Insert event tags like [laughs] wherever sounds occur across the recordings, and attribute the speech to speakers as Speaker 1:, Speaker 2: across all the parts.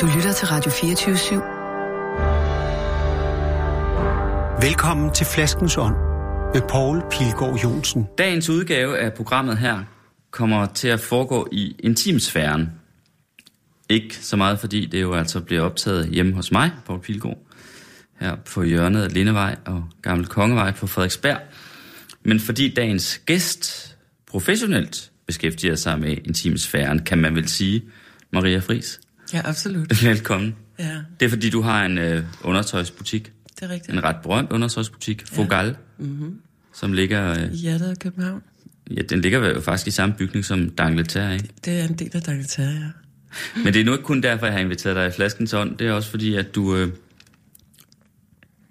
Speaker 1: Du lytter til Radio 24 /7.
Speaker 2: Velkommen til Flaskens Ånd med Poul Pilgaard Jonsen.
Speaker 3: Dagens udgave af programmet her kommer til at foregå i intimsfæren. Ikke så meget, fordi det jo altså bliver optaget hjemme hos mig, Poul Pilgaard, her på hjørnet af Lindevej og Gammel Kongevej på Frederiksberg. Men fordi dagens gæst professionelt beskæftiger sig med intimsfæren, kan man vel sige, Maria Fris.
Speaker 4: Ja, absolut.
Speaker 3: Velkommen.
Speaker 4: Ja,
Speaker 3: Det er fordi, du har en øh, undertøjsbutik.
Speaker 4: det er rigtigt.
Speaker 3: En ret berømt undertøjsbutik, Fogal,
Speaker 4: Mm-hmm.
Speaker 3: som ligger... Øh,
Speaker 4: I hjertet af København.
Speaker 3: ja, den ligger jo faktisk i samme bygning som Dangleterre, ikke?
Speaker 4: Det er en del af Dangleterre, ja. [laughs]
Speaker 3: Men det er nu ikke kun derfor, jeg har inviteret dig i Flaskens Ånd. Det er også fordi, at du, øh,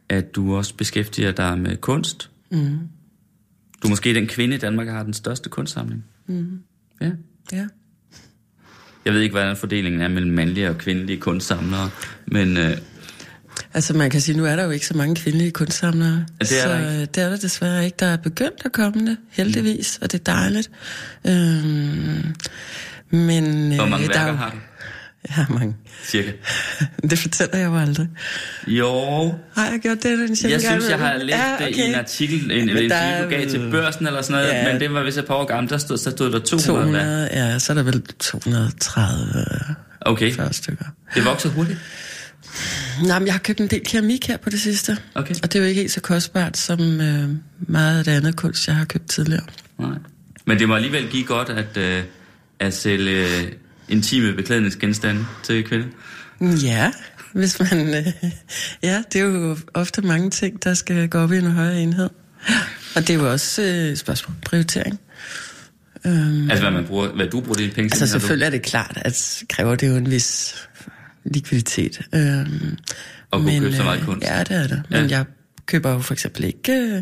Speaker 3: at du også beskæftiger dig med kunst.
Speaker 4: Mm.
Speaker 3: Du er måske den kvinde i Danmark, der har den største kunstsamling.
Speaker 4: Mm.
Speaker 3: Ja.
Speaker 4: Ja.
Speaker 3: Jeg ved ikke, hvordan fordelingen er mellem mandlige og kvindelige kunstsamlere, men øh,
Speaker 4: Altså man kan sige, nu er der jo ikke så mange kvindelige kunstsamlere.
Speaker 3: Ja, det er
Speaker 4: så
Speaker 3: der ikke.
Speaker 4: øh, det er der desværre ikke. Der er begyndt at komme det, heldigvis, og det er dejligt. Øhm, men øh,
Speaker 3: hvor mange
Speaker 4: der er
Speaker 3: værker
Speaker 4: jo,
Speaker 3: har du?
Speaker 4: Jeg har mange.
Speaker 3: Cirka. [laughs]
Speaker 4: Det fortæller jeg jo aldrig.
Speaker 3: Jo,
Speaker 4: Har jeg gjort det? Den
Speaker 3: jeg synes, jeg har læst
Speaker 4: ja,
Speaker 3: det i en artikel, en,
Speaker 4: Men
Speaker 3: en
Speaker 4: der
Speaker 3: artikel, du gav til børsen eller sådan noget,
Speaker 4: Ja.
Speaker 3: men det var vist et par år gammelt, der stod, så stod der 200. 200.
Speaker 4: 200, ja, så er der vel 230
Speaker 3: Okay,
Speaker 4: 40 stykker.
Speaker 3: det vokser hurtigt.
Speaker 4: Nej, men jeg har købt en del keramik her på det sidste.
Speaker 3: Okay.
Speaker 4: Og det er jo ikke helt så kostbart som øh, meget af det andet kunst, jeg har købt tidligere.
Speaker 3: Nej. Men det må alligevel give godt at, øh, at sælge intime beklædningsgenstande til kvinder.
Speaker 4: Ja, hvis man... Øh, ja, det er jo ofte mange ting, der skal gå op i en højere enhed. Og det er jo også øh, et spørgsmål om prioritering. Øhm,
Speaker 3: Altså, hvad, man bruger, hvad du bruger dine penge til.
Speaker 4: altså
Speaker 3: har du-
Speaker 4: selvfølgelig er det klart, at kræver det jo en vis likviditet. Øhm,
Speaker 3: Og kunne købe så meget
Speaker 4: øh,
Speaker 3: kunst.
Speaker 4: Ja, det er det.
Speaker 3: Ja.
Speaker 4: Men jeg køber jo for eksempel ikke øh,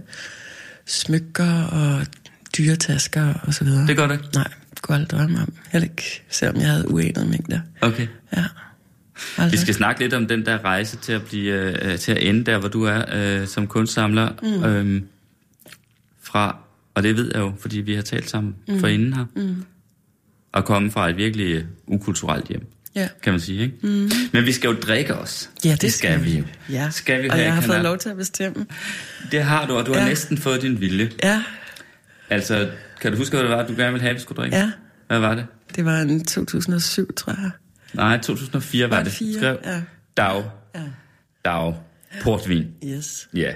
Speaker 4: smykker og dyre tasker og så videre.
Speaker 3: Det gør ikke?
Speaker 4: Nej, det jeg aldrig drømme om. Heller ikke, selvom jeg havde uenede mængder.
Speaker 3: Okay.
Speaker 4: Ja.
Speaker 3: Vi
Speaker 4: Aldrig.
Speaker 3: skal snakke lidt om den der rejse til at blive øh, til at ende der, hvor du er øh, som kunstsamler. Mm. Øhm, fra, og det ved jeg jo, fordi vi har talt sammen mm. forinden her. Mm. Og komme fra et virkelig ukulturelt hjem,
Speaker 4: Ja.
Speaker 3: kan man sige. Ikke? Mm. Men vi skal jo drikke os.
Speaker 4: Ja, det,
Speaker 3: skal vi jo.
Speaker 4: Ja.
Speaker 3: Skal vi
Speaker 4: og jeg har fået lov til at bestemme.
Speaker 3: Det har du, og du har
Speaker 4: Ja.
Speaker 3: næsten fået din vilje.
Speaker 4: Ja,
Speaker 3: Altså, kan du huske, hvad det var, du gerne ville have, vi skulle drikke?
Speaker 4: ja.
Speaker 3: Hvad var det?
Speaker 4: Det var en 2007, tror jeg.
Speaker 3: Nej, 2004 var,
Speaker 4: Var
Speaker 3: det.
Speaker 4: det fire?
Speaker 3: Skrev
Speaker 4: Ja.
Speaker 3: Dag,
Speaker 4: Ja.
Speaker 3: Dag, portvin.
Speaker 4: Yes.
Speaker 3: Ja.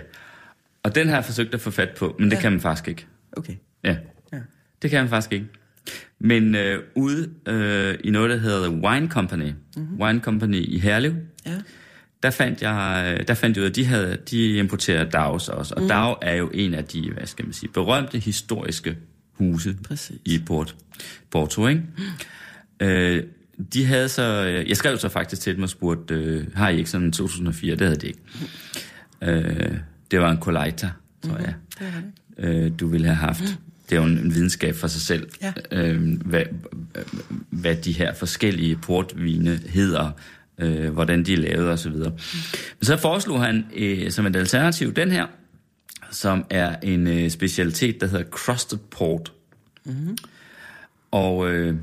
Speaker 3: Og den har jeg forsøgt at få fat på, men det
Speaker 4: Ja.
Speaker 3: kan man faktisk ikke.
Speaker 4: Okay.
Speaker 3: Ja,
Speaker 4: Ja.
Speaker 3: det kan man faktisk ikke. Men øh, ude øh, i noget, der hedder Wine Company, mm-hmm. Wine Company i Herlev,
Speaker 4: Ja.
Speaker 3: der fandt jeg, øh, der fandt jeg ud af, at de, havde, de importerer Dags også. Og mm. Dag er jo en af de, hvad skal man sige, berømte historiske huse
Speaker 4: Præcis.
Speaker 3: i Port, Porto, ikke? Øh, de havde så, øh, jeg skrev så faktisk til dem og spurgte, øh, har I ikke sådan en 2004? Det havde de ikke. Øh, det var en Coleita, tror jeg,
Speaker 4: Det var det.
Speaker 3: øh, du ville have haft. Det er jo en, en videnskab for sig selv,
Speaker 4: Ja.
Speaker 3: øh, hvad, hvad de her forskellige portvine hedder, øh, hvordan de er lavet osv. Men så foreslog han øh, som et alternativ den her, som er en øh, specialitet, der hedder Crusted Port. Mm-hmm. Og øh,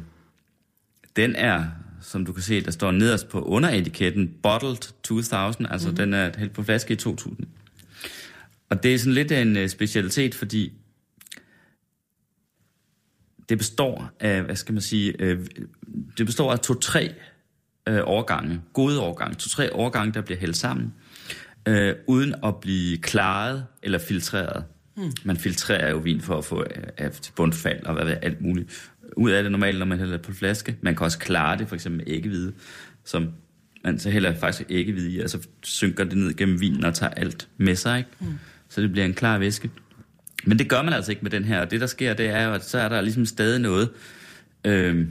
Speaker 3: den er, som du kan se, der står nederst på underetiketten, Bottled 2000, altså mm-hmm. den er helt på flaske i 2000. Og det er sådan lidt en øh, specialitet, fordi det består af, hvad skal man sige, øh, det består af to-tre øh, årgange, gode årgange, to-tre årgange, der bliver hældt sammen, øh, uden at blive klaret eller filtreret. Hmm. Man filtrerer jo vin for at få øh, til bundfald og hvad ved, alt muligt ud af det normalt, når man hælder det på flaske. Man kan også klare det, for eksempel med æggehvide, som man så hælder faktisk æggehvide i, og så synker det ned gennem vinen og tager alt med sig, ikke? Hmm. Så det bliver en klar væske. Men det gør man altså ikke med den her, og det der sker, det er jo, at så er der ligesom stadig noget øh,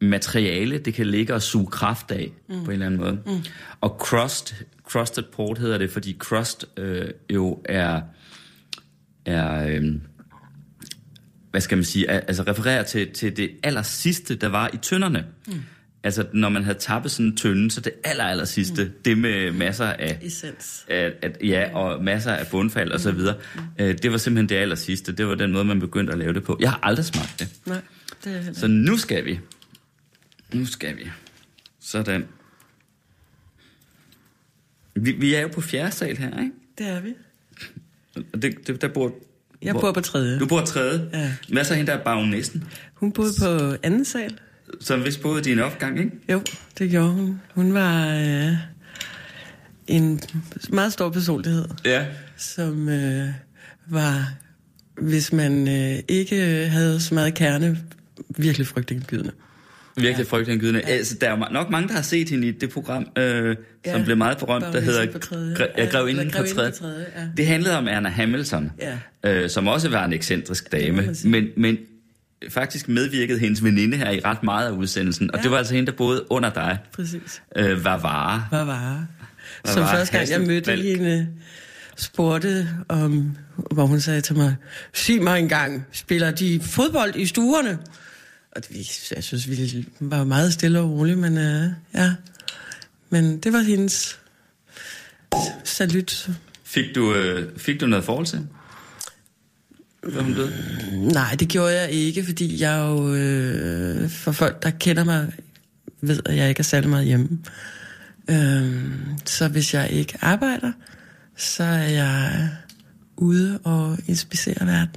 Speaker 3: materiale, det kan ligge og suge kraft af, mm. på en eller anden måde. Mm. Og crust, crusted port hedder det, fordi crust øh, jo er, er øh, hvad skal man sige, er, altså refererer til, til det aller sidste, der var i tønderne. Mm. Altså, når man havde tappet sådan en tønde, så det aller, aller sidste, mm. det med masser af,
Speaker 4: Essens.
Speaker 3: at, at, ja, og masser af bundfald og så videre, øh, det var simpelthen det aller sidste. Det var den måde, man begyndte at lave det på. Jeg har aldrig smagt det.
Speaker 4: Nej, det er
Speaker 3: Så nu skal vi. Nu skal vi. Sådan. Vi, vi er jo på fjerde sal her, ikke?
Speaker 4: Det er vi.
Speaker 3: Og det, det, der bor...
Speaker 4: Jeg
Speaker 3: hvor-
Speaker 4: bor på tredje.
Speaker 3: Du bor tredje?
Speaker 4: Ja.
Speaker 3: Hvad så hende der er bagnæsten?
Speaker 4: Hun boede på anden sal.
Speaker 3: Som vist boede din opgang, ikke?
Speaker 4: Jo, det gjorde hun. Hun var øh, en meget stor personlighed,
Speaker 3: Ja.
Speaker 4: som øh, var, hvis man øh, ikke havde så meget kerne, virkelig frygtindgydende.
Speaker 3: Virkelig ja. frygtindgydende. Ja. Altså, der er jo nok mange, der har set hende i det program, øh, ja. som blev meget berømt, der hedder. Gre- ja, Grevinden
Speaker 4: eller
Speaker 3: på tredje,
Speaker 4: ja.
Speaker 3: Det handlede om Anna Hamilton,
Speaker 4: Ja.
Speaker 3: øh, som også var en ekscentrisk dame, men, men faktisk medvirkede hendes veninde her i ret meget af udsendelsen, og
Speaker 4: Ja.
Speaker 3: det var altså hende, der boede under dig,
Speaker 4: Præcis.
Speaker 3: øh, var vare.
Speaker 4: Var
Speaker 3: Hvad
Speaker 4: Som
Speaker 3: var
Speaker 4: første gang jeg mødte
Speaker 3: Hasselbalg?
Speaker 4: hende, spurgte om, hvor hun sagde til mig, sig mig engang, spiller de fodbold i stuerne? Og det, vi- jeg synes, vi var meget stille og roligt, men øh, ja. Men det var hendes salut.
Speaker 3: Fik du, øh, fik du noget forhold til? Hun død?
Speaker 4: Nej, det gjorde jeg ikke, fordi jeg jo, øh, for folk, der kender mig, ved, at jeg ikke er særlig meget hjemme. Øhm, så hvis jeg ikke arbejder, så er jeg ude og inspicere verden.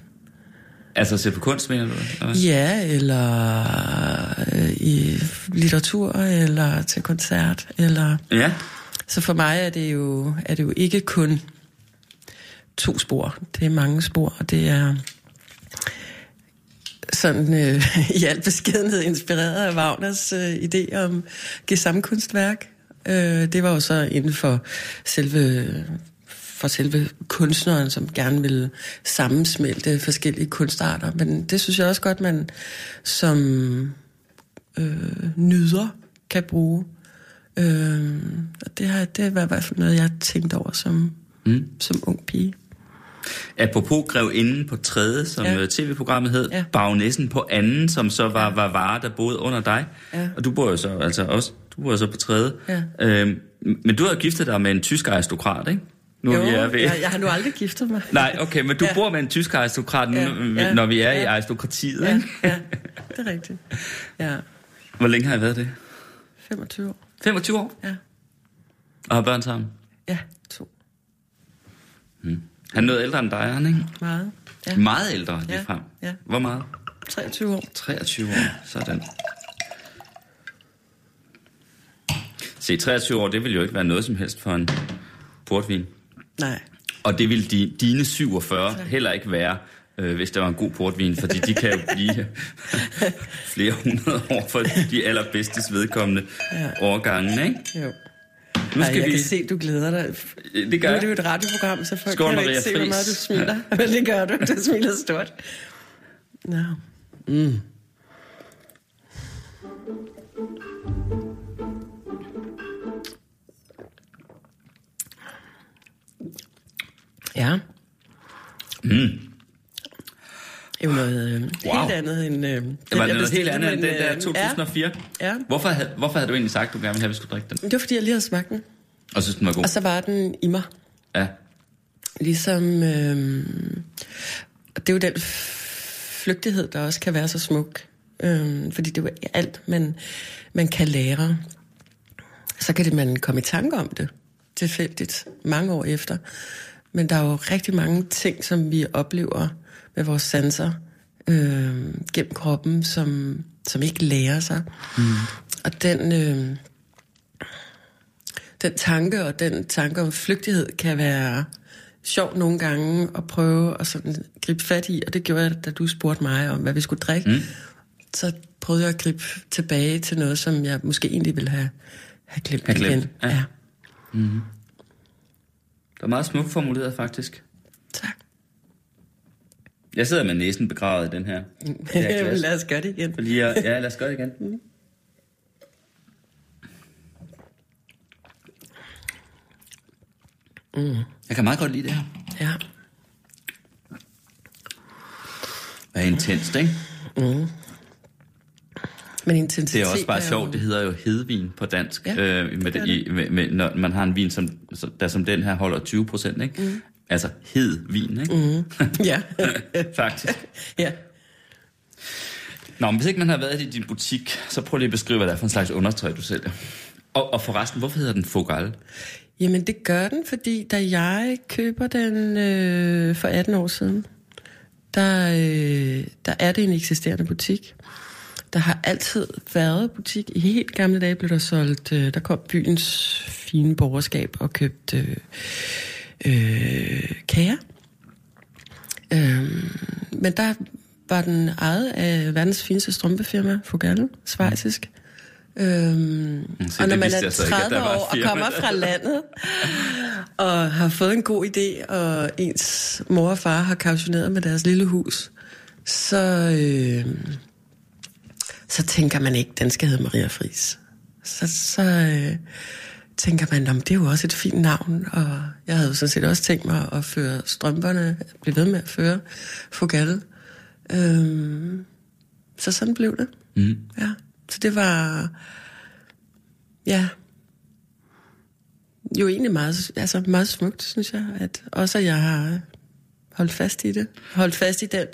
Speaker 3: Altså se på kunst, mener du? eller?
Speaker 4: Ja, eller øh, i litteratur, eller til koncert, eller...
Speaker 3: Ja.
Speaker 4: Så for mig er det jo, er det jo ikke kun to spor. Det er mange spor, og det er sådan øh, [laughs] i al beskedenhed inspireret af Wagners øh, idé om gesamtkunstværk. Øh, det var jo så inden for selve for selve kunstneren, som gerne ville sammensmelte forskellige kunstarter. Men det synes jeg også godt, man som øh, nyder kan bruge. Øh, og det, har, det var i hvert fald noget, jeg har tænkt over som,
Speaker 3: Mm.
Speaker 4: som ung pige.
Speaker 3: Apropos Grev Inden på tredje, som
Speaker 4: Ja.
Speaker 3: ja. tv-programmet hed,
Speaker 4: Ja.
Speaker 3: Bagnæssen på anden, som så var, var Vare, der boede under dig.
Speaker 4: Ja.
Speaker 3: Og du bor jo så altså også, du bor jo så på tredje.
Speaker 4: Ja.
Speaker 3: Øhm, men du har giftet dig med en tysk aristokrat, ikke? Nu
Speaker 4: jo,
Speaker 3: vi er ved.
Speaker 4: jeg, jeg har nu aldrig giftet mig. [laughs]
Speaker 3: Nej, okay, men du
Speaker 4: Ja.
Speaker 3: ja. bor med en tysk aristokrat,
Speaker 4: Ja,
Speaker 3: ja.
Speaker 4: ja,
Speaker 3: når vi er ja. i
Speaker 4: ja.
Speaker 3: aristokratiet,
Speaker 4: Ja,
Speaker 3: ikke?
Speaker 4: ja, det er rigtigt. Ja,
Speaker 3: Hvor længe har I været det?
Speaker 4: 25 år.
Speaker 3: 25 år?
Speaker 4: Ja,
Speaker 3: Og har børn sammen?
Speaker 4: ja to.
Speaker 3: Han er noget ældre end dig, er han, ikke?
Speaker 4: Meget. Ja,
Speaker 3: Meget ældre lige
Speaker 4: Ja,
Speaker 3: frem.
Speaker 4: ja.
Speaker 3: Hvor meget?
Speaker 4: 23 år.
Speaker 3: 23 år, sådan. Se, 23 år, det vil jo ikke være noget som helst for en portvin.
Speaker 4: Nej.
Speaker 3: Og det vil de, dine 47 heller ikke være, øh, hvis det var en god portvin, fordi de kan jo blive [laughs] flere hundrede år for de allerbedste vedkommende
Speaker 4: Ja.
Speaker 3: ja. årgange, ikke?
Speaker 4: Jo.
Speaker 3: Nu
Speaker 4: Ej,
Speaker 3: skal
Speaker 4: jeg
Speaker 3: vi...
Speaker 4: kan se, du glæder dig.
Speaker 3: Det gør
Speaker 4: Nu er det jo et radioprogram, så folk
Speaker 3: Skål,
Speaker 4: kan ikke se, hvor meget du smiler. [laughs] Men det gør du. Du smiler stort. Nå. Mm. Ja.
Speaker 3: Mm.
Speaker 4: Det er jo noget øh,
Speaker 3: Wow.
Speaker 4: helt andet end... Øh,
Speaker 3: Det var noget helt andet end den der
Speaker 4: øh,
Speaker 3: 2004.
Speaker 4: Ja, ja.
Speaker 3: Hvorfor, havde, hvorfor havde du egentlig sagt, du gerne ville have, at vi skulle drikke den?
Speaker 4: Det var, fordi jeg lige havde smagt den.
Speaker 3: Og synes, den var god?
Speaker 4: Og så var den i mig.
Speaker 3: Ja.
Speaker 4: Ligesom... Øh, det er jo den flygtighed, der også kan være så smuk. Øh, fordi det er jo alt, man, man kan lære. Så kan det man komme i tanke om det tilfældigt mange år efter. Men der er jo rigtig mange ting, som vi oplever med vores sanser øh, gennem kroppen, som, som ikke lærer sig. Mm. Og den, øh, den tanke og den tanke om flygtighed kan være sjovt nogle gange at prøve at sådan gribe fat i, og det gjorde jeg, da du spurgte mig om, hvad vi skulle drikke. Mm. Så prøvede jeg at gribe tilbage til noget, som jeg måske egentlig ville have, have glemt
Speaker 3: Have glemt,
Speaker 4: igen.
Speaker 3: ja.
Speaker 4: ja.
Speaker 3: Det var meget smukt formuleret, faktisk.
Speaker 4: Tak.
Speaker 3: Jeg sidder med næsen begravet i den her. [laughs] Her.
Speaker 4: Lad os gøre det igen.
Speaker 3: Fordi jeg, ja, lad os gøre det igen. Mm. Jeg kan meget godt lide det her.
Speaker 4: Ja.
Speaker 3: Det er intenst, ikke?
Speaker 4: Men intensitet
Speaker 3: Det er også bare
Speaker 4: jo-
Speaker 3: sjovt, det hedder jo hedvin på dansk.
Speaker 4: Ja,
Speaker 3: øh, med
Speaker 4: det
Speaker 3: det, i, med, med, når man har en vin, som- der som den her holder 20 procent, ikke? Mm. Altså hed vin, ikke? Mm.
Speaker 4: Ja. [laughs]
Speaker 3: Faktisk.
Speaker 4: ja.
Speaker 3: Nå, men hvis ikke man har været i din butik, så prøv lige at beskrive, hvad det er for en slags undertøj, du sælger. Og, og forresten, hvorfor hedder den Fogal?
Speaker 4: Jamen, det gør den, fordi da jeg køber den øh, for 18 år siden, der, øh, der er det en eksisterende butik. Der har altid været butik. I helt gamle dage blev der solgt, øh, der kom byens fine borgerskab og købte øh, øh, kager. Øh, men der var den ejet af verdens fineste strømpefirma, Fogalle, svejsisk. Øhm, og når man er
Speaker 3: jeg så ikke, at
Speaker 4: 30
Speaker 3: der var et
Speaker 4: år og kommer fra landet, og har fået en god idé, og ens mor og far har kautioneret med deres lille hus, så, øh, så tænker man ikke, den skal hedde Maria Fris. Så, så øh, tænker man, om det er jo også et fint navn, og jeg havde jo sådan set også tænkt mig at føre strømperne, blive ved med at føre Fogalle. Øhm, så sådan blev det.
Speaker 3: Mm.
Speaker 4: Ja, så det var, ja, jo egentlig meget, altså meget smukt, synes jeg, at også at jeg har holdt fast i det. Holdt fast i den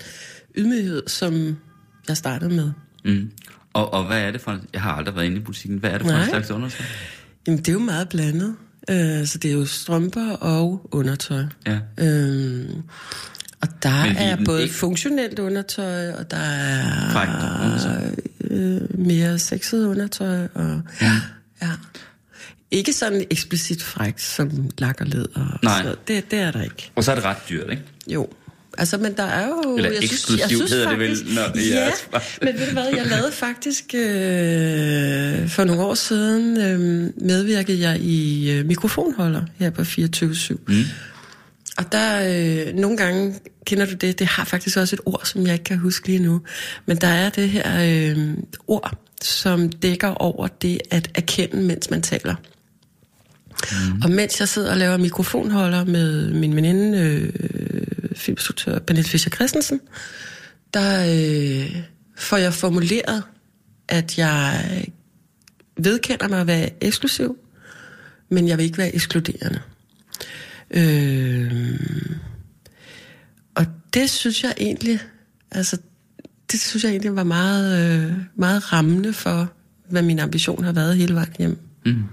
Speaker 4: ydmyghed, som jeg startede med.
Speaker 3: Mm. Og, og hvad er det for en... Jeg har aldrig været inde i butikken. Hvad er det for
Speaker 4: Nej.
Speaker 3: en slags undertøj?
Speaker 4: Jamen, det er jo meget blandet. Øh, så det er jo strømper og undertøj.
Speaker 3: Ja.
Speaker 4: Øhm, og der
Speaker 3: Men er
Speaker 4: både
Speaker 3: ikke-
Speaker 4: funktionelt undertøj, og der er
Speaker 3: Frækt
Speaker 4: øh, mere sexet undertøj. Og,
Speaker 3: Ja.
Speaker 4: ja. Ikke sådan eksplicit frækt som lak og led. Og
Speaker 3: Nej.
Speaker 4: sådan noget. Det, det er der ikke.
Speaker 3: Og så er det ret dyrt, ikke?
Speaker 4: Jo. Altså, men der er jo...
Speaker 3: Eller eksklusivt hedder det vel, når det er
Speaker 4: ja,
Speaker 3: jeres-
Speaker 4: men ved du hvad, jeg lavede [laughs] faktisk... Øh, for nogle år siden øh, medvirkede jeg i øh, mikrofonholder her på 24-7. Mm. Og der øh, nogle gange, kender du det, det har faktisk også et ord, som jeg ikke kan huske lige nu. Men der er det her øh, ord, som dækker over det at erkende, mens man taler. Mm. Og mens jeg sidder og laver mikrofonholder med min veninde, øh, filmstruktør Pernille Fischer Christensen, der øh, får jeg formuleret, at jeg vedkender mig at være eksklusiv, men jeg vil ikke være ekskluderende. Øh, og det synes jeg egentlig, altså, det synes jeg egentlig var meget, øh, meget rammende for, hvad min ambition har været hele vejen hjem.
Speaker 3: Mm.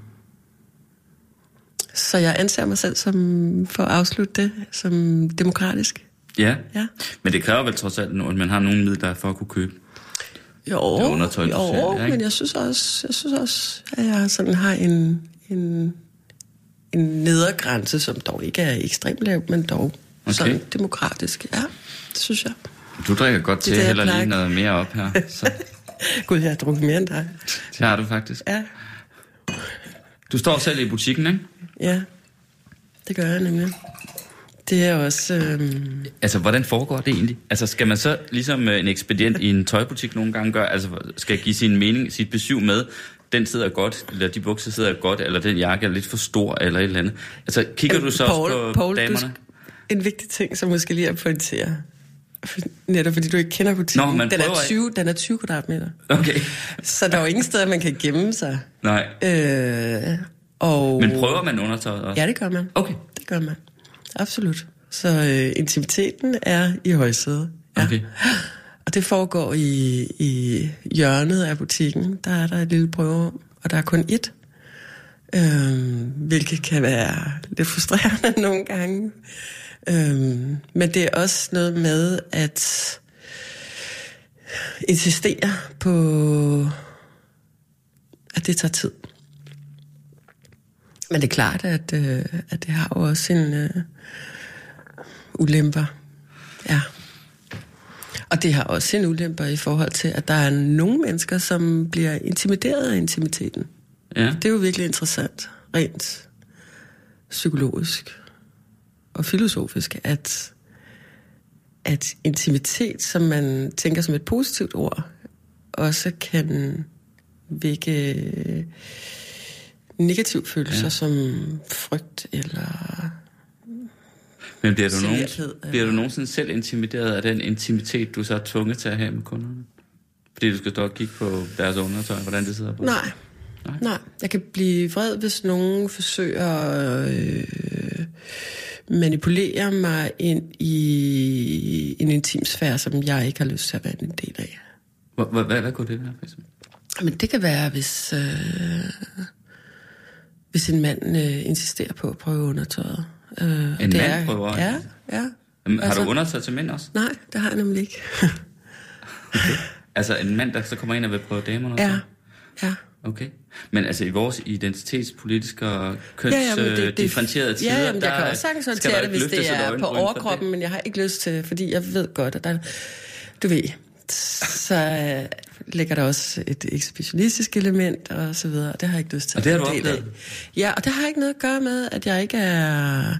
Speaker 4: Så jeg anser mig selv som, for at afslutte det, som demokratisk.
Speaker 3: Ja.
Speaker 4: Ja.
Speaker 3: Men det kræver vel trods alt, at man har nogle midler for at kunne købe.
Speaker 4: Jo,
Speaker 3: Det er undertøj,
Speaker 4: jo
Speaker 3: sælger, ikke?
Speaker 4: men jeg synes også, jeg synes også, at jeg sådan har en, en, en nedergrænse, som dog ikke er ekstremt lav, men dog
Speaker 3: Okay.
Speaker 4: sådan demokratisk. Ja, det synes jeg.
Speaker 3: Du drikker godt
Speaker 4: Det
Speaker 3: til,
Speaker 4: er det,
Speaker 3: heller lige noget mere op her. [laughs] Så
Speaker 4: Gud, jeg har drukket mere end dig.
Speaker 3: det har du faktisk.
Speaker 4: Ja,
Speaker 3: Du står selv i butikken, ikke?
Speaker 4: Ja, det gør jeg nemlig. Det er også... Øhm,
Speaker 3: Altså, hvordan foregår det egentlig? Altså, skal man så, ligesom øh, en ekspedient i en tøjbutik nogle gange gør, altså, skal give sin mening, sit besøg med, den sidder godt, eller de bukser sidder godt, eller den jakke er lidt for stor, eller et eller andet. Altså, kigger du så
Speaker 4: Paul,
Speaker 3: også på
Speaker 4: Paul, Du,
Speaker 3: damerne?
Speaker 4: sk- en vigtig ting, som måske lige er at pointere, for- netop fordi du ikke kender butikken.
Speaker 3: Nå, man
Speaker 4: den, er
Speaker 3: prøver ikke.
Speaker 4: 20, den er 20 kvadratmeter.
Speaker 3: Okay.
Speaker 4: Så der er jo ingen steder, man kan gemme sig.
Speaker 3: Nej.
Speaker 4: Øh, og...
Speaker 3: Men prøver man undertøjet også?
Speaker 4: Ja, det gør man.
Speaker 3: Okay.
Speaker 4: Det gør man. Absolut. Så øh, intimiteten er i højsædet. Ja.
Speaker 3: Okay. [gasps]
Speaker 4: Og det foregår i, i hjørnet af butikken. Der er der et lille prøverum, og der er kun ét. Øhm, hvilket kan være lidt frustrerende [laughs] nogle gange. Øhm, men det er også noget med at insistere på, at det tager tid. Men det er klart, at, øh, at det har jo også sin øh, ulemper. Ja. Og det har også sin ulemper i forhold til, at der er nogle mennesker, som bliver intimideret af intimiteten.
Speaker 3: Ja.
Speaker 4: Det er jo virkelig interessant, rent psykologisk og filosofisk, at, at intimitet, som man tænker som et positivt ord, også kan vække negative følelser
Speaker 3: Ja.
Speaker 4: som frygt eller...
Speaker 3: Men bliver du, nogen, bliver du nogensinde selv intimideret af den intimitet, du så er tvunget til at have med kunderne? Fordi du skal stå og kigge på deres undertøj, hvordan det sidder på?
Speaker 4: Nej.
Speaker 3: Nej.
Speaker 4: Nej. Nej. Jeg kan blive vred, hvis nogen forsøger at øh, manipulere mig ind i en intimsfære, som jeg ikke har lyst til at være en del af.
Speaker 3: Hvad, hvad, hvad kunne det være, for eksempel?
Speaker 4: Men det kan være, hvis... Øh, hvis en mand øh, insisterer på at prøve undertøjet. Øh, og
Speaker 3: En
Speaker 4: det
Speaker 3: mand
Speaker 4: er,
Speaker 3: prøver?
Speaker 4: Ja, ja.
Speaker 3: Jamen, Har
Speaker 4: Altså-
Speaker 3: du undertaget til mænd også?
Speaker 4: Nej, det har jeg nemlig ikke. [laughs]
Speaker 3: Altså en mand, der så kommer ind og vil prøve damerne også?
Speaker 4: ja, ja.
Speaker 3: Okay. Men altså i vores identitetspolitiske og
Speaker 4: Ja, ja,
Speaker 3: kønsdifferentierede tider,
Speaker 4: ja, jamen, jeg kan
Speaker 3: der
Speaker 4: også sagtens håndtere
Speaker 3: der
Speaker 4: det, hvis det
Speaker 3: et
Speaker 4: er på overkroppen, men jeg har ikke lyst til, fordi jeg ved godt, at der, du ved, så øh, ligger der også et ekshibitionistisk element og så videre, og det har jeg ikke lyst til.
Speaker 3: Og det har du opdaget?
Speaker 4: Ja, og det har ikke noget at gøre med, at jeg ikke er,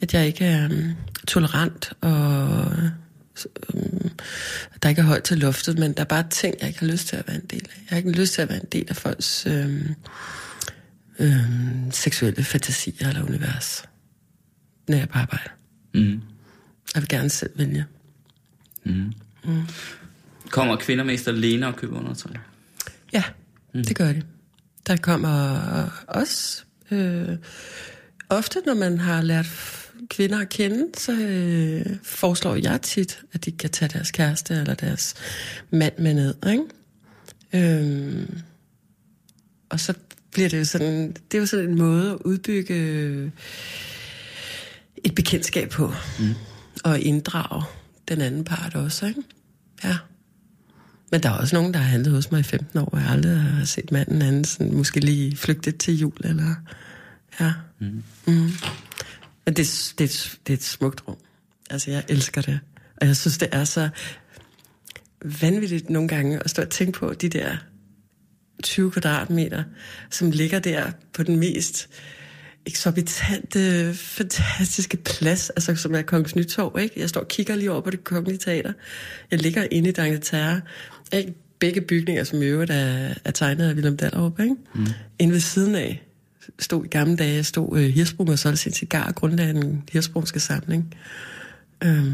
Speaker 4: at jeg ikke er um, tolerant og um, der ikke er højt til luftet, men der er bare ting, jeg ikke har lyst til at være en del af. Jeg har ikke lyst til at være en del af folks øhm, øhm, seksuelle fantasier eller univers, når jeg er på arbejde.
Speaker 3: Mm.
Speaker 4: Jeg vil gerne selv vælge.
Speaker 3: Kommer kvinder mest alene og køber undertøj?
Speaker 4: Ja, mm. det gør det. Der kommer også øh, ofte, når man har lært kvinder at kende, så øh, foreslår jeg tit, at de kan tage deres kæreste eller deres mand med ned. Ikke? Øhm, og så bliver det jo sådan, det er jo sådan en måde at udbygge et bekendtskab på, mm. og inddrage den anden part også. Ikke? Ja. Men der er også nogen, der har handlet hos mig i 15 år, og jeg aldrig har set manden anden sådan, måske lige flygtet til jul, eller... Ja. Mm. Mm. Men det, det, det er et smukt rum. Altså, jeg elsker det. Og jeg synes, det er så vanvittigt nogle gange at stå og tænke på de der 20 kvadratmeter, som ligger der på den mest eksorbitante, fantastiske plads, altså som er Kongens Nytorv, ikke? Jeg står og kigger lige over på det kongelige teater. Jeg ligger inde i D'Angleterre. Ikke? Begge bygninger, som i øvrigt er, er tegnet af Willem Dahlerup, ikke? Mm. Inde ved siden af stod i gamle dage, stod øh, Hirsbrug og solgte sin cigar og grundlagde den hirsprungske samling. Øhm,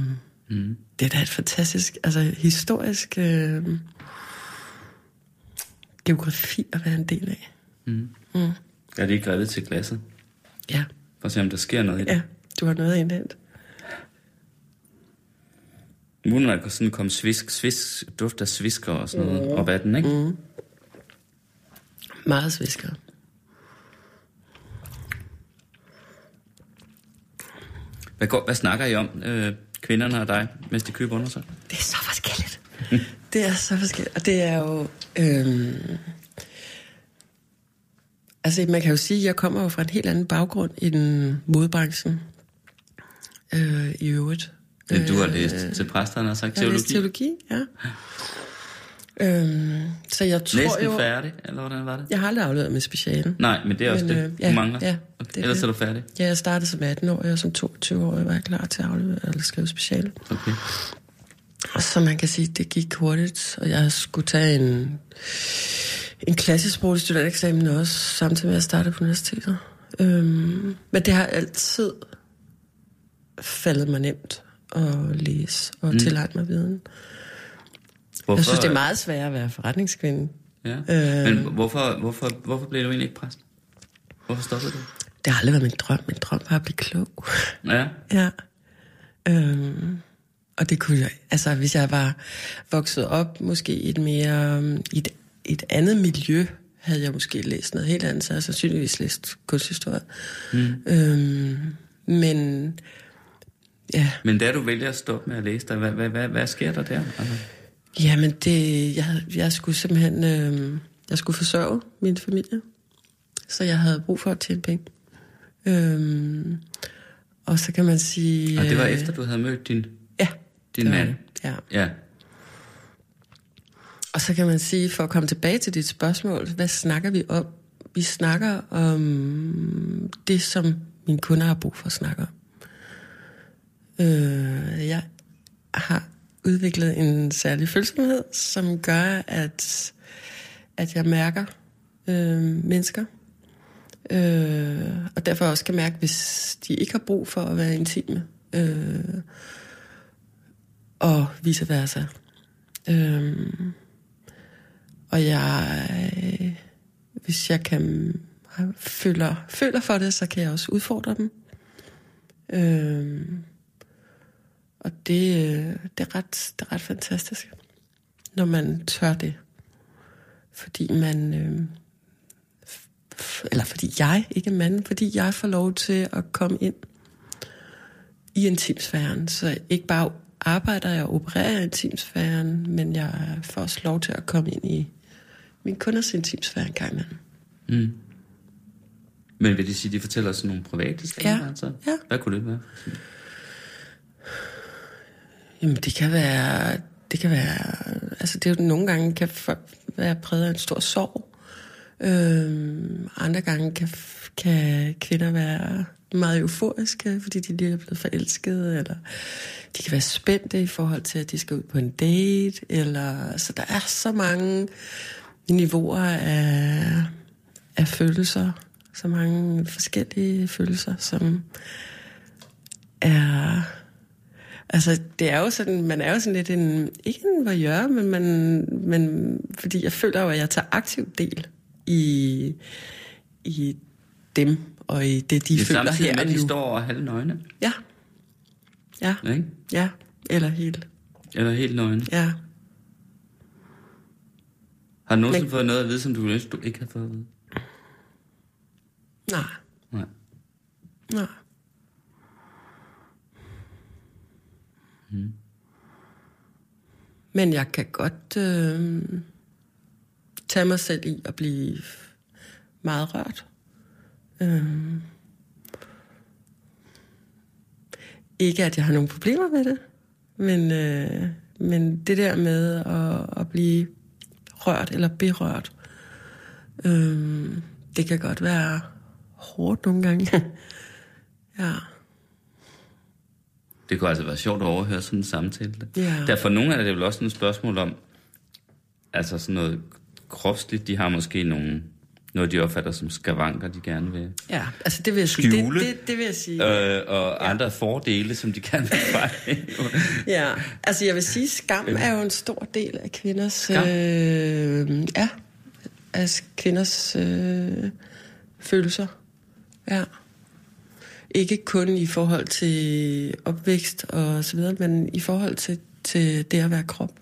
Speaker 4: mm. Det er da et fantastisk, altså historisk øh, geografi at være en del af.
Speaker 3: Er det ikke grebet til glasset?
Speaker 4: Ja,
Speaker 3: For at se, om der sker noget i det.
Speaker 4: ja, du har noget at
Speaker 3: når der sådan komme svisk, svisk, duft af svisker og sådan noget op ad den, ikke? Mm.
Speaker 4: Meget svisker.
Speaker 3: Hvad, går, hvad snakker I om, øh, kvinderne og dig, mens de køber undertøj?
Speaker 4: Det er så forskelligt. [laughs] det er så forskelligt. Og det er jo... Øhm, altså, man kan jo sige, at jeg kommer jo fra en helt anden baggrund i den modebranchen. Øh, I øvrigt.
Speaker 3: Øh, du har læst til præsterne og sagt
Speaker 4: Jeg har
Speaker 3: teologi.
Speaker 4: læst teologi, ja. Øhm, så jeg tror
Speaker 3: Næsten
Speaker 4: jo...
Speaker 3: færdig, eller hvordan var det?
Speaker 4: Jeg har aldrig afleveret med speciale.
Speaker 3: Nej, men det er også
Speaker 4: Men,
Speaker 3: det,
Speaker 4: øh,
Speaker 3: du
Speaker 4: ja,
Speaker 3: mangler.
Speaker 4: ja,
Speaker 3: okay.
Speaker 4: det er
Speaker 3: Ellers
Speaker 4: det.
Speaker 3: er du færdig.
Speaker 4: Ja, jeg startede som 18-årig, og som 22-årig var jeg klar til at aflevere eller skrive speciale.
Speaker 3: Okay.
Speaker 4: Og så man kan sige, det gik hurtigt, og jeg skulle tage en, en klassisk sproglig studentereksamen også, samtidig med at jeg startede på universitetet. Øhm, men det har altid faldet mig nemt at læse og mm. tilegne mig viden.
Speaker 3: Hvorfor,
Speaker 4: Jeg synes, det er meget sværere at være forretningskvinde.
Speaker 3: Ja.
Speaker 4: Øh.
Speaker 3: Men hvorfor, hvorfor, hvorfor blev du egentlig ikke præst? Hvorfor stoppede du?
Speaker 4: Det har aldrig været min drøm. Min drøm var at blive klog.
Speaker 3: Ja.
Speaker 4: Ja. Øhm, og det kunne jeg, altså hvis jeg var vokset op måske i et mere, øhm, i et, et andet miljø, havde jeg måske læst noget helt andet, så jeg havde sandsynligvis læst kunsthistorie. Mm. Øhm, men ja,
Speaker 3: Men da du vælger at stoppe med at læse dig, hvad, hvad, hvad, hvad sker der der? Altså,
Speaker 4: jamen det, jeg, jeg skulle simpelthen, øhm, jeg skulle forsørge min familie, så jeg havde brug for at tjene penge. Øhm, og så kan man sige...
Speaker 3: og det var
Speaker 4: øh,
Speaker 3: efter, du havde mødt din...
Speaker 4: Ja.
Speaker 3: Din mand.
Speaker 4: Ja.
Speaker 3: Ja.
Speaker 4: Og så kan man sige, for at komme tilbage til dit spørgsmål, hvad snakker vi om? Vi snakker om det, som mine kunder har brug for at snakke om. Øh, jeg har udviklet en særlig følsomhed, som gør, at, at jeg mærker øh, mennesker. Øh, og derfor også kan mærke, hvis de ikke har brug for at være intime. Øh, og vice versa. Øh, og jeg, hvis jeg kan føler, føler for det, så kan jeg også udfordre dem. Øh, og det, øh, det, er ret, det er ret fantastisk, når man tør det. Fordi man, øh, eller fordi jeg, ikke mand, fordi jeg får lov til at komme ind i intimsfæren. Så ikke bare arbejder jeg og opererer i intimsfæren, men jeg får også lov til at komme ind i min kunders intimsfære en gang imellem.
Speaker 3: Mm. Men vil det sige, at de fortæller sådan nogle private historier?
Speaker 4: Ja.
Speaker 3: Altså?
Speaker 4: Ja.
Speaker 3: Hvad kunne det være?
Speaker 4: Jamen, det kan være... Det kan være... Altså, det er jo nogle gange kan være præget af en stor sorg. Øhm, andre gange kan, kan kvinder være meget euforiske, fordi de lige er blevet forelskede, eller de kan være spændte i forhold til, at de skal ud på en date, eller... Så der er så mange niveauer af, af følelser, så mange forskellige følelser, som er... Altså, det er jo sådan, man er jo sådan lidt en, ikke en voyeur, men, man, men fordi jeg føler jo, at jeg tager aktiv del i, i dem, og i det, de
Speaker 3: Det er
Speaker 4: føler her
Speaker 3: med,
Speaker 4: og
Speaker 3: de
Speaker 4: nu.
Speaker 3: står over halve nøgne.
Speaker 4: Ja. Ja,
Speaker 3: Ikke?
Speaker 4: ja, eller helt.
Speaker 3: Eller helt nøgne.
Speaker 4: Ja.
Speaker 3: Har du nogensinde
Speaker 4: Men-
Speaker 3: fået noget at vide, som du ønsker, du ikke har fået at vide?
Speaker 4: Nej,
Speaker 3: Nej.
Speaker 4: nej. Mm-hmm. Men jeg kan godt øh, tage mig selv i at blive meget rørt. Øh, ikke at jeg har nogen problemer med det, men, øh, men det der med at, at blive rørt eller berørt, øh, det kan godt være hårdt nogle gange. [laughs] ja.
Speaker 3: Det kunne altså være sjovt at overhøre sådan en samtale.
Speaker 4: Ja.
Speaker 3: Derfor nogle af det er vel også et spørgsmål om, altså sådan noget kropsligt, de har måske nogle, noget, de opfatter som skavanker, de gerne vil.
Speaker 4: Ja, altså det vil jeg sige.
Speaker 3: Skjule.
Speaker 4: Det, det, det vil jeg sige.
Speaker 3: Øh, og ja. andre fordele, som de gerne vil fejre. [laughs]
Speaker 4: Ja, altså jeg vil sige, skam er jo en stor del af kvinders...
Speaker 3: Skam?
Speaker 4: Øh, ja, af kvinders øh, følelser. Ja. Ikke kun i forhold til opvækst og så videre, men i forhold til, til det at være krop.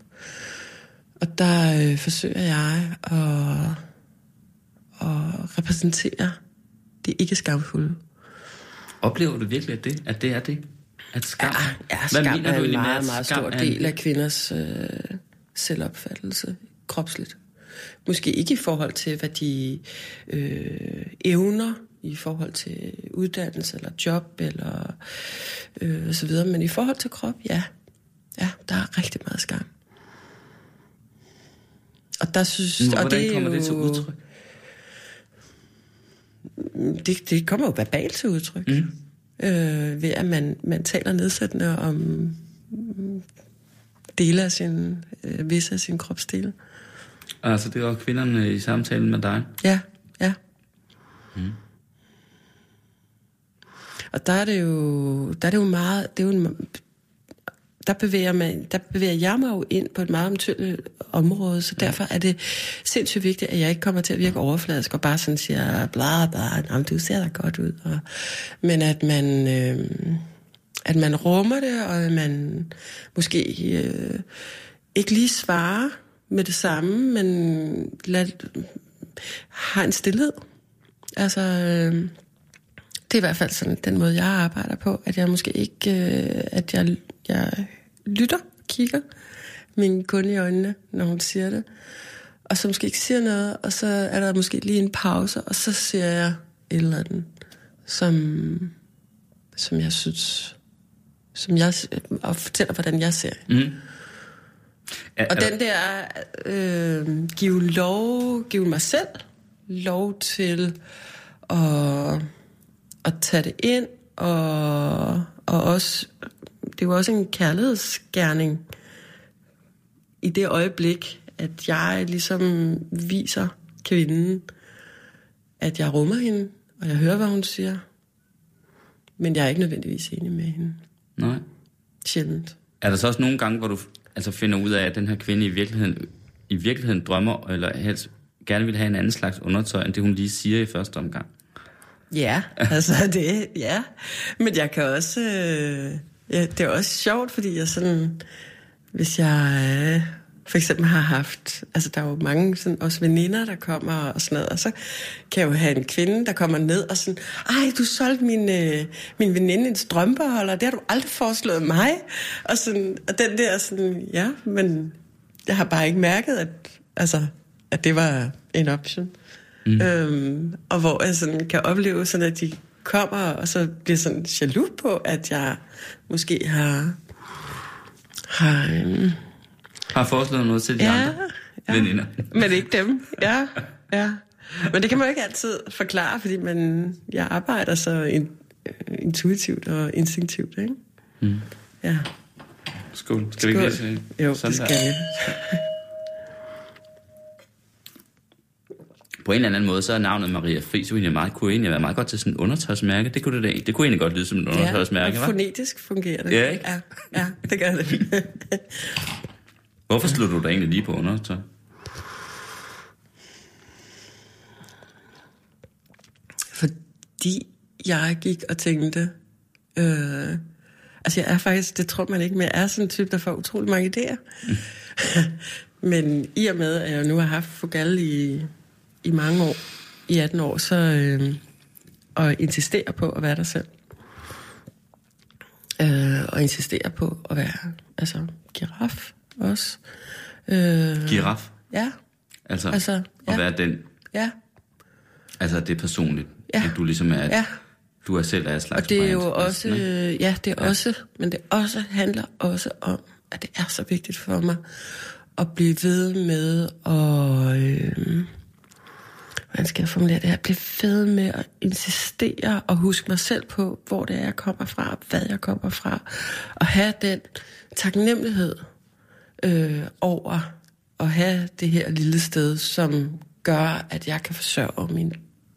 Speaker 4: Og der øh, forsøger jeg at, at repræsentere det ikke skamfulde.
Speaker 3: Oplever du virkelig, at det, at det er det? At skam?
Speaker 4: Ja, ja
Speaker 3: Hvad
Speaker 4: skam
Speaker 3: mener
Speaker 4: er
Speaker 3: du
Speaker 4: en meget, meget
Speaker 3: skam
Speaker 4: stor del af kvinders øh, selvopfattelse kropsligt. Måske ikke i forhold til, hvad de øh, evner i forhold til uddannelse eller job eller øh, så videre, men i forhold til krop, ja. Ja, der er rigtig meget skam. Og der synes,
Speaker 3: Men
Speaker 4: og det er
Speaker 3: kommer
Speaker 4: jo,
Speaker 3: det til udtryk?
Speaker 4: Det, det kommer jo verbalt til udtryk. Mm. Øh, ved at man, man taler nedsættende om dele af sin, øh, visse af sin kropsdele.
Speaker 3: Altså, det var kvinderne i samtalen med dig.
Speaker 4: Ja, ja. Mm. Og der er det jo, der er det jo meget, det er jo en, der bevæger, man, der bevæger jeg mig jo ind på et meget omtyndt område, så derfor er det sindssygt vigtigt, at jeg ikke kommer til at virke overfladisk og bare sådan siger, bla bla, du ser da godt ud. Og, men at man, øh, at man rummer det, og at man måske øh, ikke lige svarer med det samme, men lad, har en stillhed. Altså, øh, det er i hvert fald sådan den måde, jeg arbejder på, at jeg måske ikke, øh, at jeg, jeg lytter, kigger min kunde i øjnene, når hun siger det, og så måske ikke siger noget, og så er der måske lige en pause, og så siger jeg et eller andet, som, som jeg synes, som jeg, og fortæller, hvordan jeg ser.
Speaker 3: Mm. Er,
Speaker 4: Og
Speaker 3: er,
Speaker 4: den der, øh, give lov, give mig selv lov til at, at tage det ind, og, og også, det jo også en kærlighedsgerning i det øjeblik, at jeg ligesom viser kvinden, at jeg rummer hende, og jeg hører, hvad hun siger, men jeg er ikke nødvendigvis enig med hende.
Speaker 3: Nej.
Speaker 4: Sjældent.
Speaker 3: Er der så også nogle gange, hvor du altså finder ud af, at den her kvinde i virkeligheden, i virkeligheden drømmer, eller helst gerne vil have en anden slags undertøj, end det hun lige siger i første omgang?
Speaker 4: Ja, [laughs] altså det, ja. Men jeg kan også, øh, ja, det er også sjovt, fordi jeg sådan, hvis jeg, øh, for eksempel har haft, altså der er jo mange sådan, også veninder, der kommer og sådan noget, og så kan jeg jo have en kvinde, der kommer ned og sådan, ej, du solgte min, øh, min veninde en strømpeholder, det har du aldrig foreslået mig. Og, sådan, og den der sådan, ja, men jeg har bare ikke mærket, at, altså, at det var en option. Mm. Øhm, og hvor jeg sådan kan opleve sådan, at de kommer, og så bliver sådan jaloux på, at jeg måske har... har øhm,
Speaker 3: Har foreslået noget til de
Speaker 4: ja,
Speaker 3: andre
Speaker 4: ja,
Speaker 3: veninder.
Speaker 4: men ikke dem. Ja, ja. Men det kan man jo ikke altid forklare, fordi man, jeg arbejder så in, intuitivt og instinktivt, ikke?
Speaker 3: Mm.
Speaker 4: Ja.
Speaker 3: Skål. Skal vi ikke?
Speaker 4: Jo,
Speaker 3: sådan
Speaker 4: det
Speaker 3: der?
Speaker 4: skal vi.
Speaker 3: På en eller anden måde, så er navnet Maria Friis jo egentlig meget, kunne egentlig være meget godt til sådan en undertøjsmærke. Det kunne det, da- det kunne egentlig godt lyde som en undertøjsmærke,
Speaker 4: ja, fonetisk fungerer det.
Speaker 3: Ja, ikke?
Speaker 4: Ja, ja, det gør det. [laughs]
Speaker 3: Hvorfor slog du dig egentlig lige på undertøj?
Speaker 4: Fordi jeg gik og tænkte... Øh, altså jeg er faktisk, det tror man ikke, men jeg er sådan en type, der får utrolig mange idéer. [laughs] men i og med, at jeg nu har haft Fogal i, i mange år, i 18 år, så... Øh, og insisterer på at være der selv. Øh, og insisterer på at være, altså, giraf også. Øh,
Speaker 3: Giraf?
Speaker 4: Ja,
Speaker 3: Altså,
Speaker 4: Altså,
Speaker 3: altså
Speaker 4: ja.
Speaker 3: at være den,
Speaker 4: ja,
Speaker 3: altså det er personligt.
Speaker 4: Ja.
Speaker 3: At du ligesom er,
Speaker 4: ja.
Speaker 3: du er selv et slags
Speaker 4: Og det er jo også,
Speaker 3: ikke?
Speaker 4: ja, det er også, men det også handler også om, at det er så vigtigt for mig at blive ved med at, øh, hvordan skal jeg formulere det her, blive ved med at insistere og huske mig selv på, hvor det er, jeg kommer fra, og hvad jeg kommer fra, og have den taknemmelighed øh, over at have det her lille sted, som gør, at jeg kan forsørge mine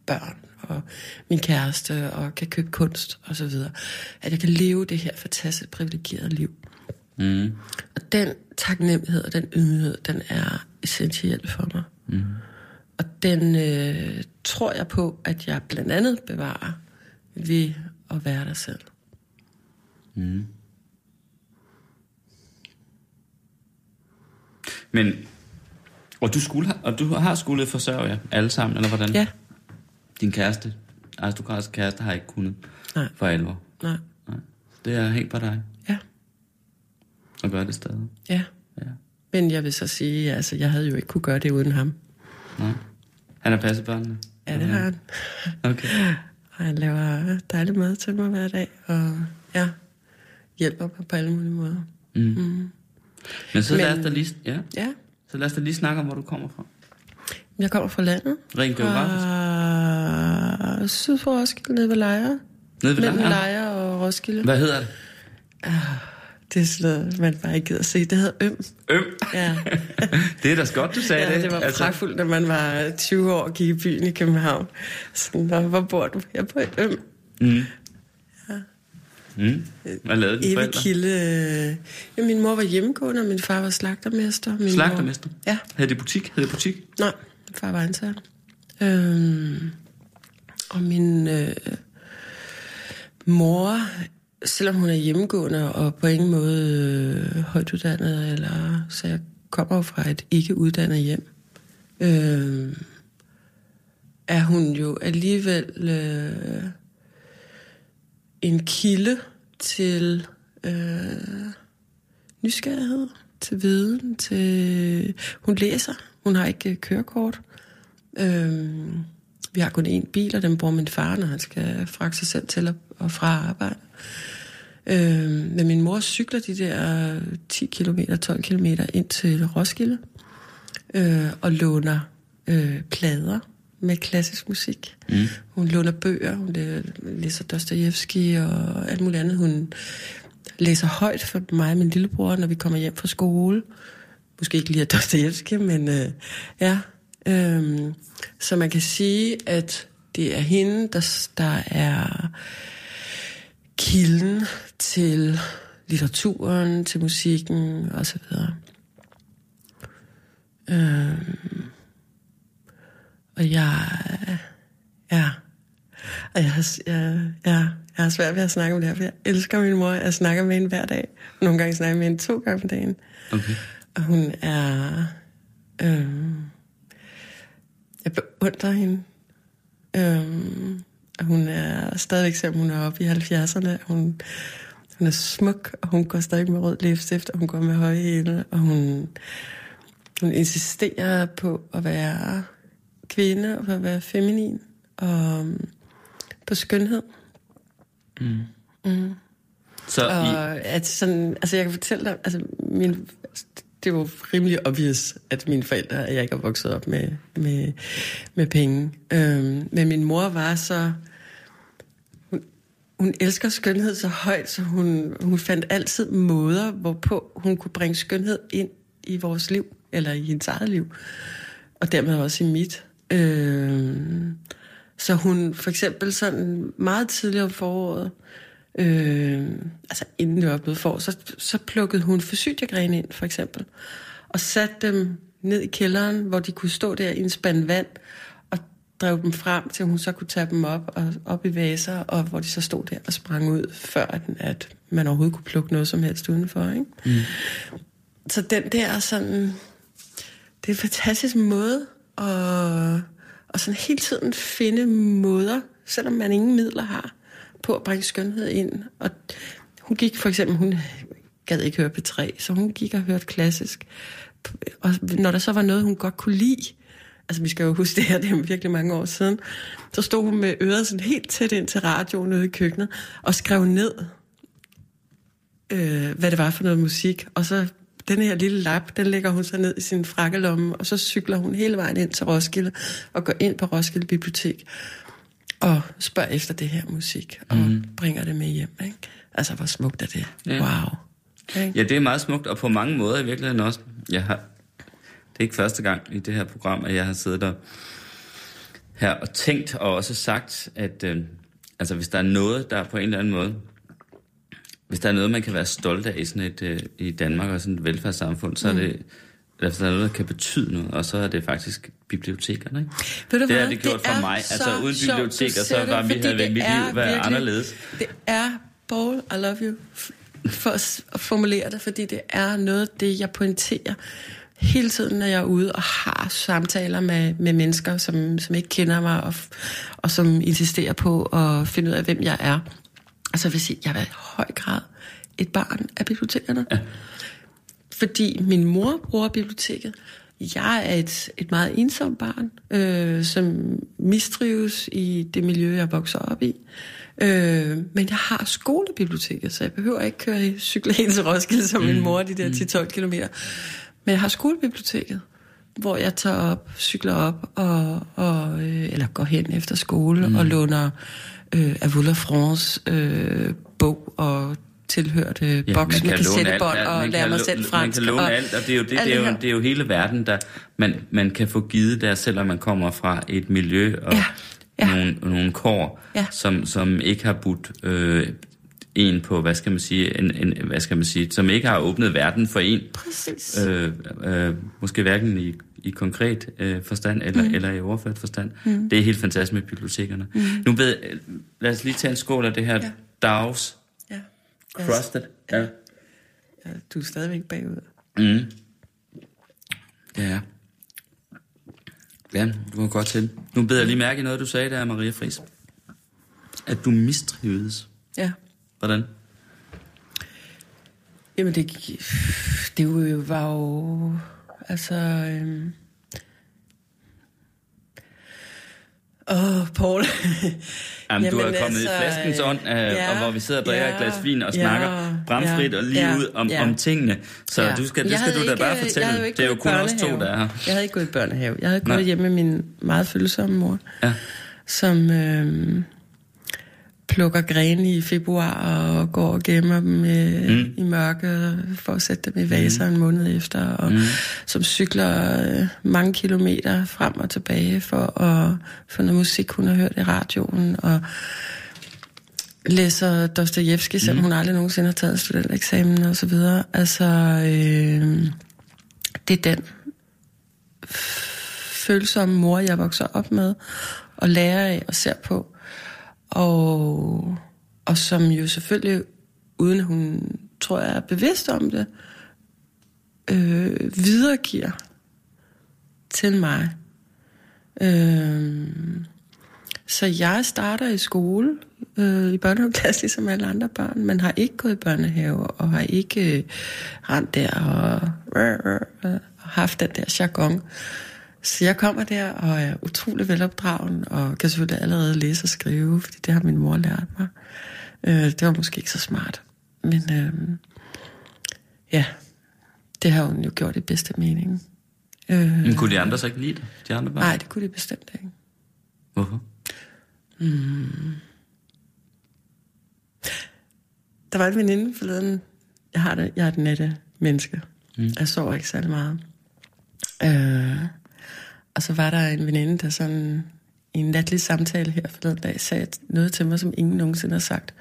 Speaker 4: børn og min kæreste og kan købe kunst og så videre. At jeg kan leve det her fantastisk privilegerede liv.
Speaker 3: Mm.
Speaker 4: Og den taknemmelighed og den ydmyghed, den er essentiel for mig. Mm. Og den øh, tror jeg på, at jeg blandt andet bevarer ved at være der selv.
Speaker 3: Men, og du, skulle, og du har skulle forsørge alle sammen, eller hvordan?
Speaker 4: Ja,
Speaker 3: Din kæreste, aristokratisk kæreste, har ikke kunnet
Speaker 4: Nej.
Speaker 3: for alvor.
Speaker 4: nej,
Speaker 3: Nej. Det er helt på dig
Speaker 4: ja,
Speaker 3: at gøre det stadig.
Speaker 4: ja.
Speaker 3: Ja.
Speaker 4: Men jeg vil så sige, altså jeg havde jo ikke kunne gøre det uden ham.
Speaker 3: Nej. Han har passet børnene?
Speaker 4: Ja, det har han.
Speaker 3: Okay.
Speaker 4: Og han laver dejlig mad til mig hver dag, og ja, hjælper mig på alle mulige måder.
Speaker 3: Mm.
Speaker 4: Mm.
Speaker 3: Men så lad
Speaker 4: Men-
Speaker 3: os da lige, ja,
Speaker 4: Ja,
Speaker 3: så lad os da lige snakke om, hvor du kommer fra.
Speaker 4: jeg kommer fra landet.
Speaker 3: Rent geografisk.
Speaker 4: Fra syd for Roskilde, nede ved Lejre.
Speaker 3: Nede ved
Speaker 4: Mellem
Speaker 3: Lejre?
Speaker 4: Lejre og Roskilde.
Speaker 3: Hvad hedder det?
Speaker 4: Det er sådan noget, man bare ikke gider at se. Det hedder Øm.
Speaker 3: Øm.
Speaker 4: Ja, [laughs]
Speaker 3: Det er da godt, du sagde
Speaker 4: ja
Speaker 3: det.
Speaker 4: det var altså... pragtfuldt, når man var 20 år og gik i byen i København. Sådan, "Nå, hvor bor du? Jeg bor i Øm.
Speaker 3: Mm. Mm. Hvad lavede dine forældre?
Speaker 4: kilde. Ja, min mor var hjemmegående, og min far var slagtermester. Min
Speaker 3: Slagtermester?
Speaker 4: Mor... Ja,
Speaker 3: Havde det butik? Havde det butik?
Speaker 4: nej, min far var ansat. Øhm, og min øh, mor, selvom hun er hjemmegående og på ingen måde øh, højt uddannet, eller, så jeg kommer fra et ikke uddannet hjem, øh, er hun jo alligevel øh, en kilde til øh, nysgerrighed, til viden, til... Hun læser, hun har ikke øh, kørekort. Øh, vi har kun én bil, og den bruger min far, når han skal fragte sig selv til og- fra arbejde. Øh, men min mor cykler de der 10 km, 12 km ind til Roskilde øh, og låner øh, plader med klassisk musik. Mm. Hun låner bøger, hun læ- læser Dostojevski og alt muligt andet. Hun læser højt for mig og min lillebror, når vi kommer hjem fra skole. Måske ikke lige af Dostojevski, men øh, ja. Øhm, så man kan sige, at det er hende, der, der er kilden til litteraturen, til musikken osv. Øhm, og jeg, ja, og jeg, jeg, jeg, jeg har svært ved at snakke om det her, for jeg elsker min mor. Jeg snakker med hende hver dag. Nogle gange snakker jeg med hende to gange om dagen.
Speaker 3: Okay.
Speaker 4: Og hun er... Øh, jeg beundrer hende. Øh, hun er stadigvæk, selvom hun er oppe i 70'erne, hun, hun er smuk, og hun går stadig med rød læbestift, og hun går med høje hæle, og hun, hun insisterer på at være kvinde, og at være feminin, og um, på skønhed.
Speaker 3: Mm. Mm. Så
Speaker 4: og i... at sådan, altså jeg kan fortælle dig, altså min, det var rimelig obvious, at mine forældre, at jeg ikke er vokset op med, med, med penge. Øhm, men min mor var så hun hun elsker skønhed så højt, så hun, hun fandt altid måder, hvorpå hun kunne bringe skønhed ind i vores liv, eller i hendes eget liv, og dermed også i mit. Øhm, så hun for eksempel sådan meget tidligere om foråret, øh, altså inden det var blevet for, så, så plukkede hun forsytjegrene ind for eksempel, og satte dem ned i kælderen, hvor de kunne stå der i en spand vand, drev dem frem, til hun så kunne tage dem op og op i vaser, og hvor de så stod der og sprang ud, før at, at man overhovedet kunne plukke noget som helst udenfor. Ikke? Mm. Så den der sådan, det er en fantastisk måde at, at sådan hele tiden finde måder, selvom man ingen midler har, på at bringe skønhed ind. Og hun gik for eksempel, hun gad ikke høre P3, så hun gik og hørte klassisk. Og når der så var noget, hun godt kunne lide, altså vi skal jo huske det her, det er virkelig mange år siden, så stod hun med øret sådan helt tæt ind til radioen ude i køkkenet, og skrev ned, øh, hvad det var for noget musik, og så den her lille lap, den lægger hun så ned i sin frakkelomme, og så cykler hun hele vejen ind til Roskilde, og går ind på Roskilde Bibliotek, og spørger efter det her musik, og mm. bringer det med hjem. Ikke? Altså, hvor smukt er det? Ja. Wow.
Speaker 3: Okay. Ja, det er meget smukt, og på mange måder i virkeligheden også. Jeg har, det er ikke første gang i det her program, at jeg har siddet der her og tænkt og også sagt, at øh, altså, hvis der er noget, der på en eller anden måde, hvis der er noget, man kan være stolt af i, sådan et, øh, i Danmark og sådan et velfærdssamfund, så er mm. det, altså, der er noget, der kan betyde noget, og så er det faktisk bibliotekerne. Ikke?
Speaker 4: Ved du
Speaker 3: det
Speaker 4: har
Speaker 3: det gjort for mig. Altså uden biblioteker, så var mit, havde mit liv været virkelig, anderledes.
Speaker 4: Det er, Paul, I love you, for at formulere det, fordi det er noget af det, jeg pointerer hele tiden, når jeg er ude og har samtaler med, med mennesker, som, som ikke kender mig, og, og som insisterer på at finde ud af, hvem jeg er. Altså vil sige, jeg er i høj grad et barn af bibliotekerne. Ja. Fordi min mor bruger biblioteket. Jeg er et, et meget ensomt barn, øh, som mistrives i det miljø, jeg vokser op i. Øh, men jeg har skolebiblioteket, så jeg behøver ikke køre i cykle ind [laughs] til Roskilde som mm. min mor, de der 10-12 mm. kilometer. Men jeg har skolebiblioteket, hvor jeg tager op, cykler op, og, og, øh, eller går hen efter skole mm. og låner øh, Avula France øh, bog og tilhørt øh, ja, boks med kassettebånd og lære mig selv fransk.
Speaker 3: Man kan låne og, alt, og det er jo, det, det, er jo, det er jo hele verden, der man, man kan få givet der, selvom man kommer fra et miljø og ja, ja. Nogle, nogle kår, ja. som, som ikke har budt øh, en på, hvad skal man sige, en, en, hvad skal man sige, som ikke har åbnet verden for en.
Speaker 4: Præcis.
Speaker 3: Øh, øh, måske hverken i, i konkret øh, forstand eller, mm. eller i overført forstand. Mm. Det er helt fantastisk med bibliotekerne. Mm. Nu ved, lad os lige tage en skål af det her ja. Dags. Crusted. Ja. ja.
Speaker 4: ja. Du er stadigvæk bagud.
Speaker 3: Mm. Ja. Ja, du var godt til. Nu beder jeg lige mærke i noget, du sagde der, Maria Friis. At du mistrivedes.
Speaker 4: Ja.
Speaker 3: Hvordan?
Speaker 4: Jamen, det, det var jo... Altså... Øhm, Åh, oh, Paul.
Speaker 3: Jamen, Jamen, du er kommet altså, i flaskens ånd, øh, ja, og hvor vi sidder og drikker ja, et glas vin og snakker ja, bramfrit ja, og lige ja, ud om, ja. om tingene. Så ja. du skal, det skal du da ikke, bare fortælle. Det er jo kun os to, der er her.
Speaker 4: Jeg havde ikke gået i børnehave. Jeg havde gået hjemme med min meget følsomme mor, ja. som... Øh, plukker grene i februar og går og gemmer dem øh, mm. i mørke for at sætte dem i vaser mm. en måned efter, og mm. som cykler øh, mange kilometer frem og tilbage for at få noget musik, hun har hørt i radioen, og læser Dostojevski, selvom mm. hun aldrig nogensinde har taget studenteksamen og så videre. Altså, øh, det er den følsomme mor, jeg vokser op med, og lærer af og ser på. Og, og som jo selvfølgelig, uden hun tror jeg er bevidst om det, øh, videregiver til mig. Øh, så jeg starter i skole, øh, i børnehaveklasse, ligesom alle andre børn, men har ikke gået i børnehave, og har ikke øh, rent der og, øh, øh, og haft den der jargon. Så jeg kommer der og er utrolig velopdragen, og kan selvfølgelig allerede læse og skrive, fordi det har min mor lært mig. Øh, det var måske ikke så smart, men øh, ja, det har hun jo gjort i bedste mening. Øh,
Speaker 3: Men kunne de andre så ikke lide dig, de andre børn?
Speaker 4: nej, det kunne de bestemt ikke.
Speaker 3: Hvorfor?
Speaker 4: Der var en veninde forleden. Jeg har det, jeg er et nette menneske. Mm. Jeg sover ikke særlig meget. Øh, og så var der en veninde, der sådan i en natlig samtale her forleden dag, sagde noget til mig, som ingen nogensinde har sagt.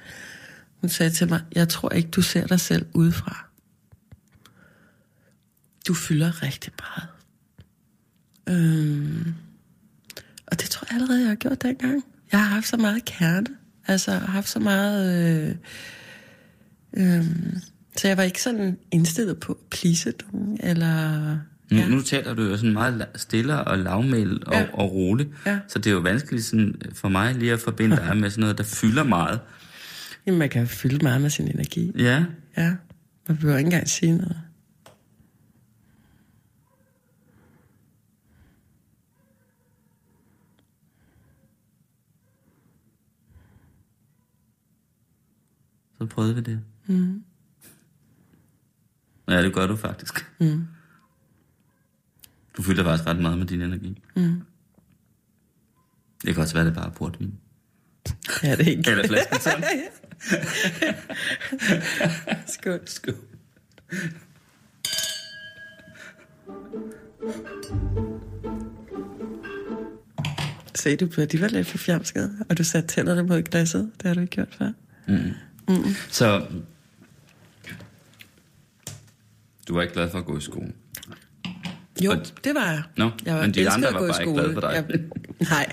Speaker 4: Hun sagde til mig, jeg tror ikke, du ser dig selv udefra. Du fylder rigtig meget. Øhm, og det tror jeg allerede, jeg har gjort dengang. Jeg har haft så meget kerne. Altså, jeg har haft så meget... Øh, øh, så jeg var ikke sådan indstillet på at please nogen, eller...
Speaker 3: Nu, ja. nu taler du jo sådan meget stille og lavmælt og,
Speaker 4: Ja.
Speaker 3: og roligt,
Speaker 4: Ja.
Speaker 3: så det er jo vanskeligt sådan, for mig lige at forbinde dig [laughs] med sådan noget, der fylder meget.
Speaker 4: Jamen, man kan fylde meget med sin energi.
Speaker 3: Ja,
Speaker 4: Ja, man behøver ikke engang sige noget.
Speaker 3: så prøvede vi det. Mm. Ja, det gør du faktisk. Mm. Du fylder faktisk ret meget med din energi. Mm. Det kan også være, det er bare portvin.
Speaker 4: Ja, det er ikke.
Speaker 3: Eller flasken sådan. [laughs]
Speaker 4: Skål.
Speaker 3: Skål.
Speaker 4: Se, du blev alligevel lidt for fjamsket, og du satte tænderne mod glasset. Det har du ikke gjort før.
Speaker 3: Så du var ikke glad for at gå i skole?
Speaker 4: Jo, det var jeg.
Speaker 3: Nå,
Speaker 4: jeg
Speaker 3: men de andre var bare ikke glade for dig.
Speaker 4: Jeg, nej,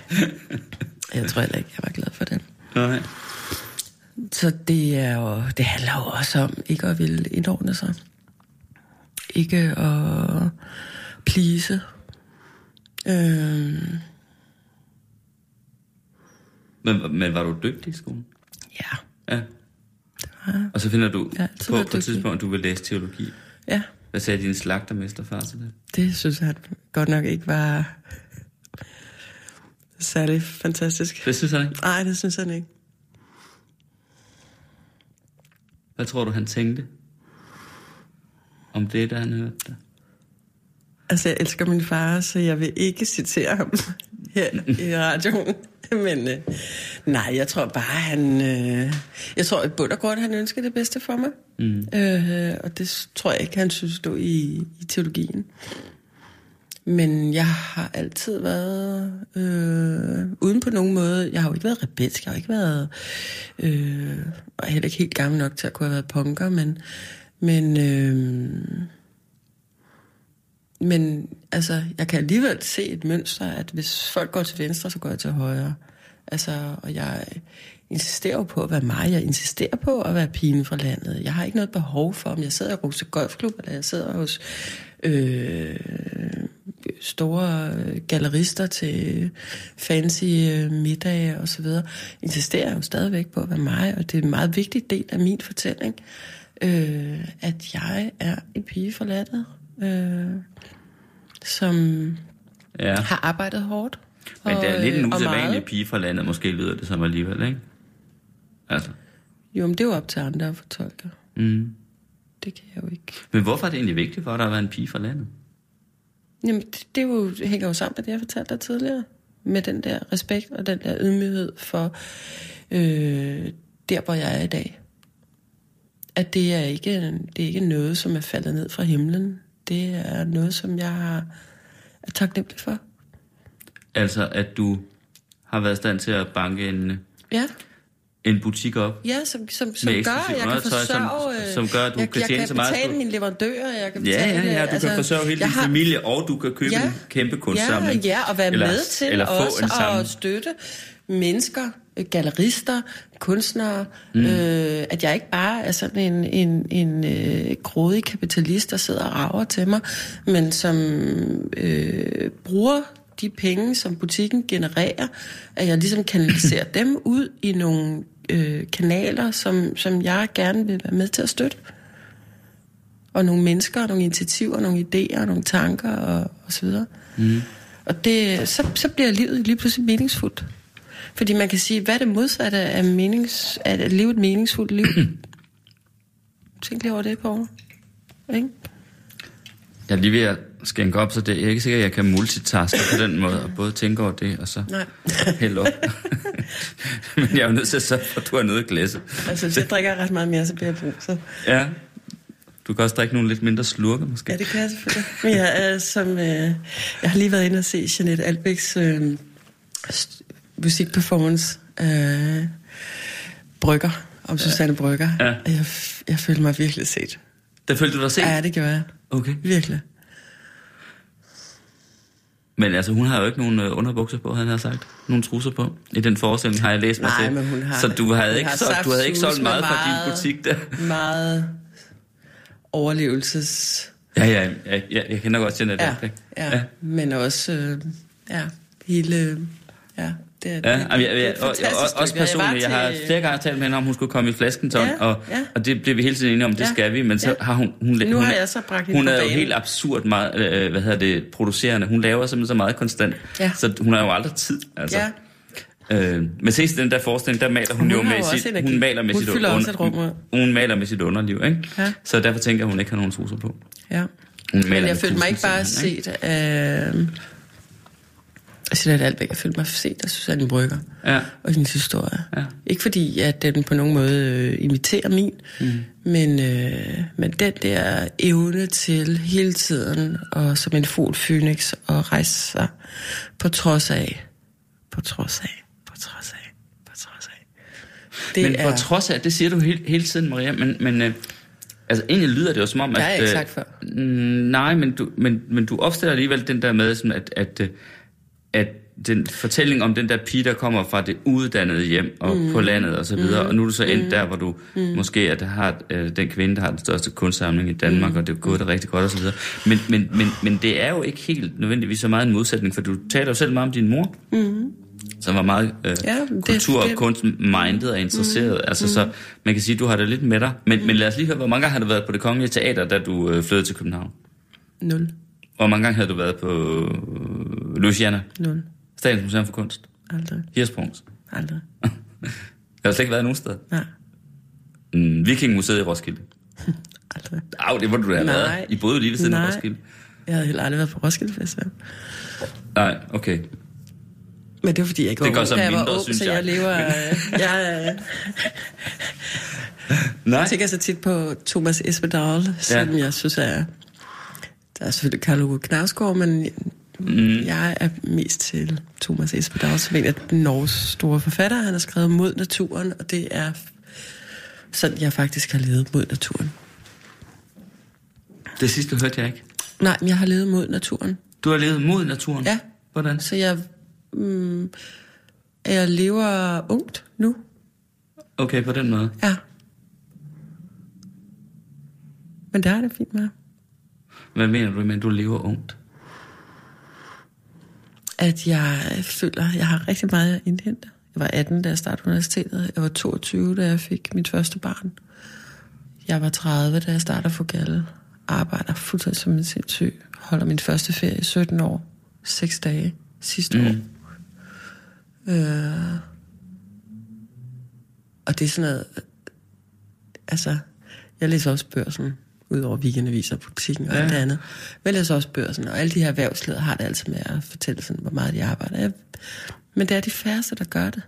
Speaker 4: [laughs] jeg tror heller ikke, jeg var glad for det.
Speaker 3: Nej.
Speaker 4: Så det, er jo, det handler jo også om ikke at ville indordne sig. Ikke at please. Øhm,
Speaker 3: Men, men var du dygtig i skolen?
Speaker 4: ja,
Speaker 3: Ja. Og så finder du på, på et tidspunkt, at du vil læse teologi.
Speaker 4: ja,
Speaker 3: Hvad sagde din slagtermesterfar til det?
Speaker 4: det synes jeg godt nok ikke var særlig fantastisk.
Speaker 3: Det synes han ikke.
Speaker 4: Nej, det synes han ikke.
Speaker 3: Hvad tror du, han tænkte? Om det, da han hørte det?
Speaker 4: Altså, jeg elsker min far, så jeg vil ikke citere ham her i radioen. [laughs] Men øh, nej, jeg tror bare, han... Øh, jeg tror i bund og grund, han ønsker det bedste for mig. Mm. Øh, og det tror jeg ikke, han synes stod i, i teologien. Men jeg har altid været øh, uden på nogen måde. Jeg har jo ikke været rebelsk, jeg har ikke været... Øh, og heller ikke helt gammel nok til at kunne have været punker, men... Men... Øh, men altså, jeg kan alligevel se et mønster, at hvis folk går til venstre, så går jeg til højre. Altså, og jeg insisterer jo på at være mig. Jeg insisterer på at være pigen fra landet. Jeg har ikke noget behov for, om jeg sidder i Rose Golfklub, eller jeg sidder hos øh, store gallerister til fancy øh, middage og så videre. Insisterer jeg jo stadigvæk på at være mig, og det er en meget vigtig del af min fortælling, øh, at jeg er en pige fra landet. Øh, som
Speaker 3: Ja.
Speaker 4: har arbejdet hårdt.
Speaker 3: Men det er lidt en
Speaker 4: øh,
Speaker 3: usædvanlig pige fra landet, måske lyder det som alligevel, ikke? Altså.
Speaker 4: Jo, men det er jo op til andre at fortolke.
Speaker 3: Mm.
Speaker 4: Det kan jeg jo ikke.
Speaker 3: Men hvorfor er det egentlig vigtigt for dig at være en pige fra landet?
Speaker 4: Jamen, det, det jo, det hænger jo sammen med det, jeg fortalte dig tidligere. Med den der respekt og den der ydmyghed for øh, der, hvor jeg er i dag. At det er, ikke, det er ikke noget, som er faldet ned fra himlen. Det er noget, som jeg er taknemmelig for.
Speaker 3: Altså, at du har været i stand til at banke en,
Speaker 4: Ja,
Speaker 3: en butik op.
Speaker 4: ja som, som, som gør, at jeg kan
Speaker 3: undertøj, som-
Speaker 4: forsørge... øh,
Speaker 3: som gør, at du
Speaker 4: jeg,
Speaker 3: kan
Speaker 4: jeg
Speaker 3: tjene
Speaker 4: kan
Speaker 3: så meget,
Speaker 4: betale
Speaker 3: du-
Speaker 4: mine leverandører, jeg kan
Speaker 3: Ja,
Speaker 4: betale...
Speaker 3: ja, ja, du
Speaker 4: altså,
Speaker 3: kan forsørge hele
Speaker 4: jeg
Speaker 3: din
Speaker 4: har-
Speaker 3: familie, og du kan købe
Speaker 4: Ja.
Speaker 3: en kæmpe
Speaker 4: Ja,
Speaker 3: kunstsamling.
Speaker 4: ja, og være
Speaker 3: eller,
Speaker 4: med til
Speaker 3: eller få
Speaker 4: også at støtte mennesker gallerister, kunstnere, mm. øh, at jeg ikke bare er sådan en, en, en øh, grådig kapitalist, der sidder og rager til mig, men som øh, bruger de penge, som butikken genererer, at jeg ligesom kanaliserer [clears throat] dem ud i nogle øh, kanaler, som, som jeg gerne vil være med til at støtte. Og nogle mennesker, nogle initiativer, nogle idéer, nogle tanker og, og så videre. Mm. Og det, så, så bliver livet lige pludselig meningsfuldt. Fordi man kan sige, hvad er det modsatte af, menings, af at leve et meningsfuldt liv? [clears throat] Tænk lige over det, Poul. Ikke?
Speaker 3: Jeg er lige ved at skænke op, så det, jeg er ikke sikker, at jeg kan multitaske på den måde, og både tænke over det, og så
Speaker 4: Nej.
Speaker 3: hælde op. [laughs] Men jeg er jo nødt til at sørge for, at du har noget at glæse.
Speaker 4: Altså, hvis jeg drikker ret meget mere, så bliver jeg. Så.
Speaker 3: Ja. Du kan også drikke nogle lidt mindre slurke, måske.
Speaker 4: Ja, det kan jeg selvfølgelig. Men jeg, er, som, øh, jeg har lige været inde og se Jeanette Albæks øh, musikperformance øh, Brygger, om Susanne Brygger.
Speaker 3: Ja.
Speaker 4: Jeg, jeg følte mig virkelig set.
Speaker 3: Det følte du dig set?
Speaker 4: Ja, det gjorde jeg.
Speaker 3: Okay.
Speaker 4: Virkelig.
Speaker 3: Men altså, hun har jo ikke nogen øh, underbukser på, han har sagt. Nogle trusser på. I den forestilling har jeg læst mig
Speaker 4: Nej,
Speaker 3: til.
Speaker 4: men hun har-
Speaker 3: så du havde ikke
Speaker 4: har
Speaker 3: solgt, du havde ikke solgt
Speaker 4: med
Speaker 3: meget fra din
Speaker 4: meget-
Speaker 3: butik der.
Speaker 4: Meget overlevelses...
Speaker 3: Ja, ja, jeg, jeg, jeg kender godt Jeanette
Speaker 4: Ja,
Speaker 3: Albæk.
Speaker 4: ja, ja. Men også, øh, ja, hele... Ja, det er,
Speaker 3: Ja,
Speaker 4: det,
Speaker 3: jamen, jeg, jeg, og, og, også personligt, jeg har
Speaker 4: til-
Speaker 3: flere gange talt med hende om, hun skulle komme i flaskenton,
Speaker 4: Ja,
Speaker 3: og,
Speaker 4: ja.
Speaker 3: og det blev vi hele tiden enige om, det
Speaker 4: Ja,
Speaker 3: skal vi, men så
Speaker 4: ja.
Speaker 3: har hun... hun
Speaker 4: Nu
Speaker 3: hun,
Speaker 4: har
Speaker 3: er-
Speaker 4: jeg så bragt
Speaker 3: Hun er jo helt absurd meget, øh, hvad hedder det, producerende. Hun laver simpelthen så meget konstant,
Speaker 4: Ja.
Speaker 3: så hun har jo aldrig tid, altså.
Speaker 4: Ja.
Speaker 3: Øh, men ses den der forestilling, der maler hun,
Speaker 4: Hun
Speaker 3: jo
Speaker 4: har
Speaker 3: med sit,
Speaker 4: energi.
Speaker 3: hun maler med
Speaker 4: Hun
Speaker 3: sit
Speaker 4: ud.
Speaker 3: hun maler med sit underliv, ikke?
Speaker 4: Ja.
Speaker 3: Så derfor tænker jeg, hun ikke har nogen trusser på.
Speaker 4: Ja.
Speaker 3: Hun
Speaker 4: Men jeg følte mig ikke bare set af... Øh, Jeanette Albæk, jeg følte mig set af Susanne Brygger
Speaker 3: Ja.
Speaker 4: og hendes historie.
Speaker 3: Ja.
Speaker 4: Ikke fordi, at den på nogen måde øh, imiterer min, mm. men, øh, men den der evne til hele tiden, og som en fugl phoenix, at rejse sig på trods af, på trods af, på trods af, på trods af. Det
Speaker 3: Men
Speaker 4: er,
Speaker 3: på trods af, det siger du hele, hele tiden, Maria, men, men øh, altså egentlig lyder det jo som om,
Speaker 4: Det har
Speaker 3: at...
Speaker 4: jeg ikke
Speaker 3: øh,
Speaker 4: sagt før.
Speaker 3: mm, Nej, men du, men, men du opstiller alligevel den der med, sådan at, at, øh, at den fortælling om den der pige, der kommer fra det uddannede hjem og mm. på landet og så videre, mm. og nu er du så endt mm. der, hvor du mm. måske at har øh, den kvinde, der har den største kunstsamling i Danmark, mm. og det er gået det rigtig godt og så videre. Men, men, men, men det er jo ikke helt nødvendigvis så meget en modsætning, for du taler jo selv meget om din mor, mm. som var meget øh,
Speaker 4: Ja, det-
Speaker 3: kultur- og
Speaker 4: det-
Speaker 3: kunstmindet og interesseret. Mm. Altså, så man kan sige, du har det lidt med dig. Men, mm. men lad os lige høre, hvor mange gange har du været på det kongelige teater, da du øh, flyttede til København?
Speaker 4: Nul.
Speaker 3: Hvor mange gange havde du været på Louisiana,
Speaker 4: Nul.
Speaker 3: Statens Museum for Kunst,
Speaker 4: Aldrig.
Speaker 3: Hirsprungs?
Speaker 4: Aldrig. [laughs]
Speaker 3: Jeg har slet ikke været nogen sted.
Speaker 4: Nej.
Speaker 3: Mm, Vikingmuseet i Roskilde. [laughs]
Speaker 4: Aldrig.
Speaker 3: Au, det må du da have
Speaker 4: Nej.
Speaker 3: været. I boede lige ved siden af. Roskilde.
Speaker 4: Jeg havde heller aldrig været på Roskilde Festival.
Speaker 3: Nej, okay.
Speaker 4: Men det er fordi, jeg ikke
Speaker 3: Det
Speaker 4: var
Speaker 3: gør
Speaker 4: ung,
Speaker 3: så
Speaker 4: da jeg var
Speaker 3: mindre,
Speaker 4: ung,
Speaker 3: synes
Speaker 4: så
Speaker 3: jeg.
Speaker 4: jeg lever... [laughs] Øh, jeg, øh,
Speaker 3: Nej.
Speaker 4: jeg tænker så tit på Thomas Espedal, som
Speaker 3: Ja.
Speaker 4: jeg synes er... Der er selvfølgelig Karl Uwe Knausgaard, men mm. jeg er mest til Thomas Espedal, som en af Norges store forfattere. Han har skrevet Mod naturen, og det er sådan, jeg faktisk har levet mod naturen.
Speaker 3: Det sidste hørte jeg ikke.
Speaker 4: Nej, men jeg har levet mod naturen.
Speaker 3: Du har levet mod naturen?
Speaker 4: Ja.
Speaker 3: Hvordan?
Speaker 4: Så jeg, mm, jeg lever ungt nu.
Speaker 3: Okay, på den måde.
Speaker 4: Ja. Men det er det fint med.
Speaker 3: Hvad mener du med, at du lever ungt?
Speaker 4: At jeg føler, at jeg har rigtig meget at indhente. Jeg var 18, da jeg startede universitetet. Jeg var 22, da jeg fik mit første barn. Jeg var 30, da jeg startede for Galle. Arbejder fuldstændig som en sindssyg. Holder min første ferie i 17 år. 6 dage sidste mm. år. Øh, og det er sådan noget... Altså, jeg læser også børsen, udover weekendaviser, butikken og
Speaker 3: Ja.
Speaker 4: alt det andet. Men læser også børsen, og alle de her erhvervsledere har det altid med at fortælle, sådan, hvor meget de arbejder. Jeg, men det er de færreste, der gør det.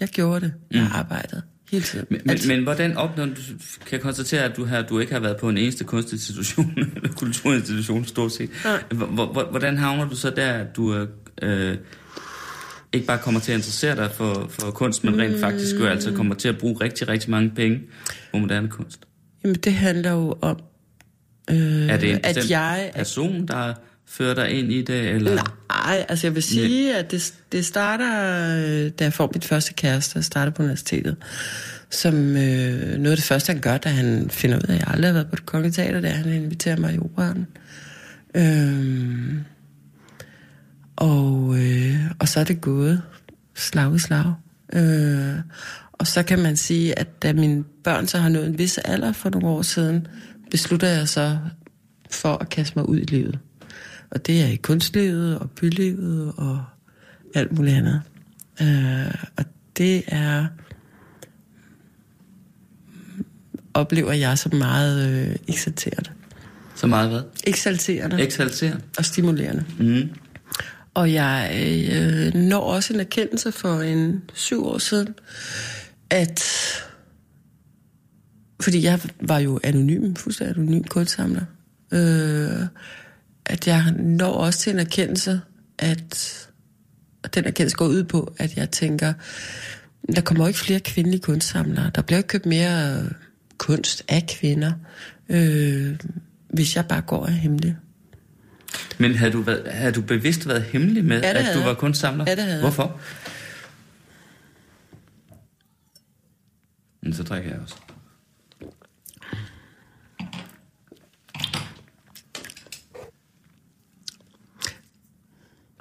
Speaker 4: Jeg gjorde det. Jeg har arbejdet hele tiden.
Speaker 3: Men, men, men hvordan opnår du, kan jeg konstatere, at du, har, du ikke har været på en eneste kunstinstitution, [laughs] eller kulturinstitution stort set.
Speaker 4: Nej.
Speaker 3: Hvordan havner du så der, at du øh, øh, ikke bare kommer til at interessere dig for, for kunst, men rent faktisk jo altså kommer til at bruge rigtig, rigtig mange penge på moderne kunst?
Speaker 4: Jamen, det handler jo om, øh,
Speaker 3: Er det en
Speaker 4: at jeg...
Speaker 3: person, der fører dig ind i det? Eller?
Speaker 4: Nej, altså jeg vil sige, at det, det starter, øh, da jeg får mit første kæreste, jeg starter på universitetet, som øh, noget af det første, han gør, da han finder ud af, at jeg aldrig har været på det kongelige teater, det er, at han inviterer mig i operan. Øhm, og, øh, og så er det gået slag i slag. Øh, og så kan man sige, at da mine børn så har nået en vis alder for nogle år siden, beslutter jeg så for at kaste mig ud i livet. Og det er i kunstlivet og bylivet og alt muligt andet. Øh, og det er oplever jeg som meget øh, eksalterende.
Speaker 3: Så meget hvad?
Speaker 4: Eksalterende
Speaker 3: Eksalterende.
Speaker 4: og stimulerende.
Speaker 3: Mm.
Speaker 4: Og jeg øh, når også en erkendelse for en syv år siden, at fordi jeg var jo anonym, fuldstændig anonym kunstsamler, øh, at jeg når også til en erkendelse, at og den erkendelse går ud på, at jeg tænker, der kommer ikke flere kvindelige kunstsamlere. Der bliver ikke købt mere øh, kunst af kvinder, øh, hvis jeg bare går af hemmelig.
Speaker 3: Men havde du, været, havde du bevidst været hemmelig med,
Speaker 4: Ja,
Speaker 3: at du var kunstsamler?
Speaker 4: Ja, det havde.
Speaker 3: Hvorfor? Men så drikker jeg også.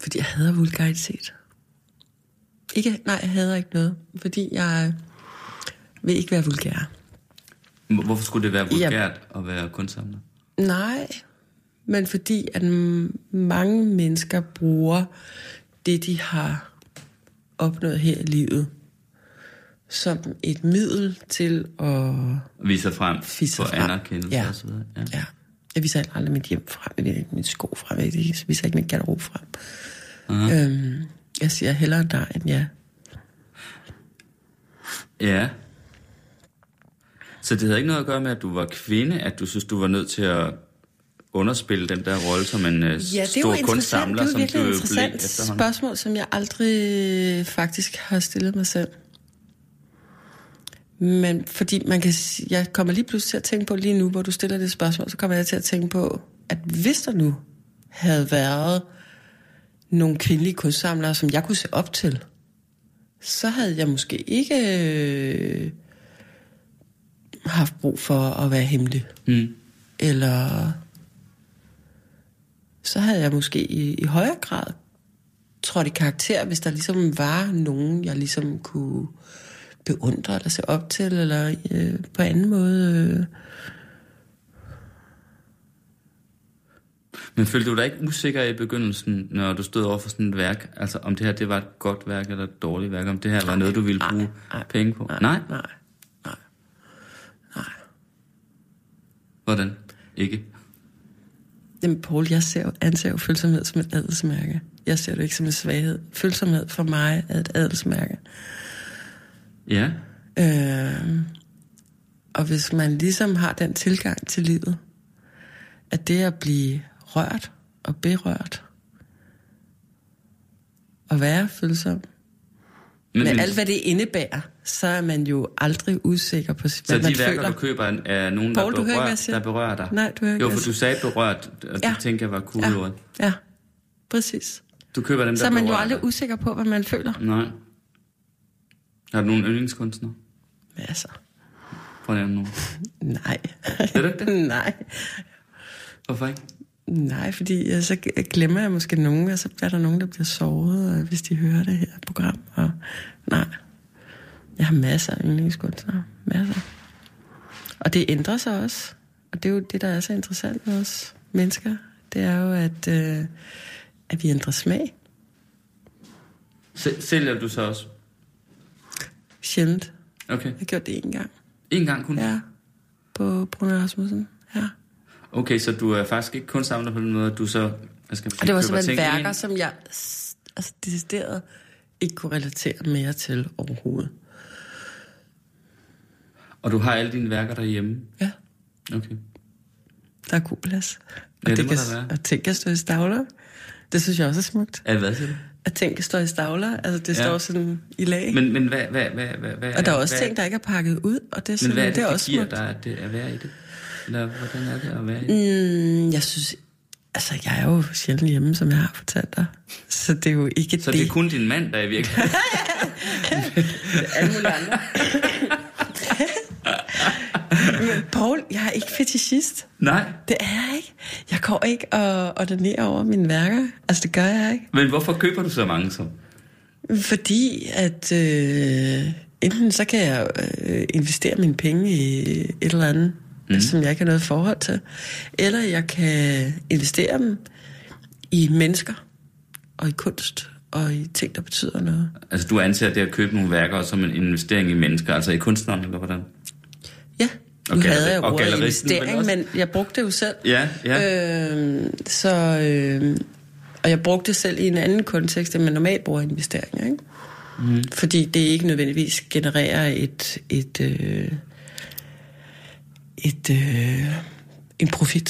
Speaker 4: Fordi jeg hader vulgaritet. Ikke, nej, jeg hader ikke noget. Fordi jeg vil ikke være vulgær.
Speaker 3: Hvor- Hvorfor skulle det være vulgært at være kunstsamler?
Speaker 4: Nej, men fordi at mange mennesker bruger det, de har opnået her i livet, som et middel til at...
Speaker 3: Vise frem,
Speaker 4: Vise
Speaker 3: få
Speaker 4: frem.
Speaker 3: anerkendelse
Speaker 4: Ja.
Speaker 3: og så videre. Ja.
Speaker 4: Ja, jeg viser aldrig mit hjem frem, jeg viser ikke mit sko frem, jeg viser ikke mit garderobe frem.
Speaker 3: Aha.
Speaker 4: Øhm, jeg siger hellere nej end ja.
Speaker 3: ja. Så det havde ikke noget at gøre med, at du var kvinde, at du synes, du var nødt til at underspille den der rolle som en øh,
Speaker 4: Ja, det er jo
Speaker 3: stor
Speaker 4: interessant.
Speaker 3: kunstsamler,
Speaker 4: Det er jo
Speaker 3: som du
Speaker 4: et
Speaker 3: blev efterhånden.
Speaker 4: spørgsmål, som jeg aldrig faktisk har stillet mig selv. Men fordi man kan, jeg kommer lige pludselig til at tænke på lige nu, hvor du stiller det spørgsmål, så kommer jeg til at tænke på, at hvis der nu havde været nogle kvindelige kunstsamlere, som jeg kunne se op til, så havde jeg måske ikke øh, haft brug for at være hemmelig.
Speaker 3: Mm.
Speaker 4: Eller så havde jeg måske i, i højere grad trådt i karakter, hvis der ligesom var nogen, jeg ligesom kunne beundre eller se op til, eller øh, på anden måde. Øh.
Speaker 3: Men følte du dig ikke usikker i begyndelsen, når du stod over for sådan et værk? Altså om det her det var et godt værk eller et dårligt værk? Om det her var noget, du ville bruge
Speaker 4: nej,
Speaker 3: penge på?
Speaker 4: Nej,
Speaker 3: Nej?
Speaker 4: nej, nej.
Speaker 3: Hvordan? Ikke?
Speaker 4: Jamen, Paul, jeg ser anser jo følsomhed som et adelsmærke. Jeg ser det ikke som en svaghed. Følsomhed for mig er et adelsmærke.
Speaker 3: Ja.
Speaker 4: Øh, og hvis man ligesom har den tilgang til livet, at det at blive rørt og berørt, og være følsom,
Speaker 3: Men,
Speaker 4: med alt hvad det indebærer, så er man jo aldrig usikker på,
Speaker 3: så
Speaker 4: hvad
Speaker 3: de
Speaker 4: man
Speaker 3: værker,
Speaker 4: føler.
Speaker 3: du køber, er- nogen,
Speaker 4: Poul, du
Speaker 3: der, berører, der berører dig?
Speaker 4: Nej, du hører
Speaker 3: Jo, for du sagde berørt, og
Speaker 4: Ja.
Speaker 3: det tænker jeg var cool
Speaker 4: ja,
Speaker 3: ord.
Speaker 4: ja, præcis.
Speaker 3: Du køber dem, der
Speaker 4: Så er man jo aldrig
Speaker 3: dig.
Speaker 4: usikker på, hvad man føler.
Speaker 3: Nej. Har du nogen yndlingskunstnere?
Speaker 4: Masser.
Speaker 3: Prøv at nævne nogen. [laughs]
Speaker 4: Nej.
Speaker 3: Er du ikke det? [laughs]
Speaker 4: Nej.
Speaker 3: Hvorfor ikke?
Speaker 4: Nej, fordi øh, så glemmer jeg måske nogen, og så er der nogen, der bliver såret, øh, hvis de hører det her program. Og nej, jeg har masser af yndlingskunstnere. Masser. Og det ændrer sig også. Og det er jo det, der er så interessant med os mennesker. Det er jo, at, øh, at vi ændrer smag.
Speaker 3: Sæ- Sælger du så også?
Speaker 4: Sjældent.
Speaker 3: Okay.
Speaker 4: Jeg har gjort det én gang.
Speaker 3: En gang kun?
Speaker 4: Ja. På Bruno Rasmussen. Ja.
Speaker 3: Okay, så du er faktisk ikke kun samler på den måde, at du så... Hvad skal man sige,
Speaker 4: Og det var simpelthen værker,
Speaker 3: ind?
Speaker 4: som jeg altså, decideret ikke kunne relatere mere til overhovedet.
Speaker 3: Og du har alle dine værker derhjemme?
Speaker 4: Ja.
Speaker 3: Okay.
Speaker 4: Der er god plads. Og
Speaker 3: Ja, det
Speaker 4: det kan,
Speaker 3: der være.
Speaker 4: Og ting kan stå i stavler. Det synes jeg også er smukt.
Speaker 3: Er hvad siger du?
Speaker 4: At ting kan stå i stavler. Altså, det
Speaker 3: Ja.
Speaker 4: står sådan i lag.
Speaker 3: Men, men hvad, hvad, hvad, hvad, hvad
Speaker 4: og der er også
Speaker 3: hvad,
Speaker 4: ting, der ikke er pakket ud. Og det er,
Speaker 3: Men
Speaker 4: sådan,
Speaker 3: hvad er det,
Speaker 4: det er
Speaker 3: det
Speaker 4: også
Speaker 3: giver
Speaker 4: smukt.
Speaker 3: dig, at, det, at være i det? Eller hvordan er det at være i det?
Speaker 4: Mm, jeg synes... Altså, jeg er jo sjældent hjemme, som jeg har fortalt dig. Så det er jo ikke
Speaker 3: Så det er kun din mand, der er i virkeligheden. [laughs]
Speaker 4: alle mulige andre. Men Paul, jeg er ikke fetischist.
Speaker 3: Nej.
Speaker 4: Det er jeg ikke. Jeg går ikke og ordinerer over mine værker. Altså, det gør jeg ikke.
Speaker 3: Men hvorfor køber du så mange så?
Speaker 4: Fordi at øh, enten så kan jeg øh, investere mine penge i et eller andet, mm. som jeg ikke har noget forhold til, eller jeg kan investere dem i mennesker og i kunst og i ting, der betyder noget.
Speaker 3: Altså du anser det at købe nogle værker som en investering i mennesker, altså i kunstneren, eller hvordan?
Speaker 4: Ja,
Speaker 3: Og
Speaker 4: nu
Speaker 3: galleri-
Speaker 4: havde jeg
Speaker 3: og
Speaker 4: ordet investering,
Speaker 3: også?
Speaker 4: men jeg brugte det jo selv.
Speaker 3: Ja, ja.
Speaker 4: Øh, så, øh, og jeg brugte det selv i en anden kontekst, end man normalt bruger investeringer. Ikke? Mm. Fordi det ikke nødvendigvis genererer et, et, øh, et, øh, en profit.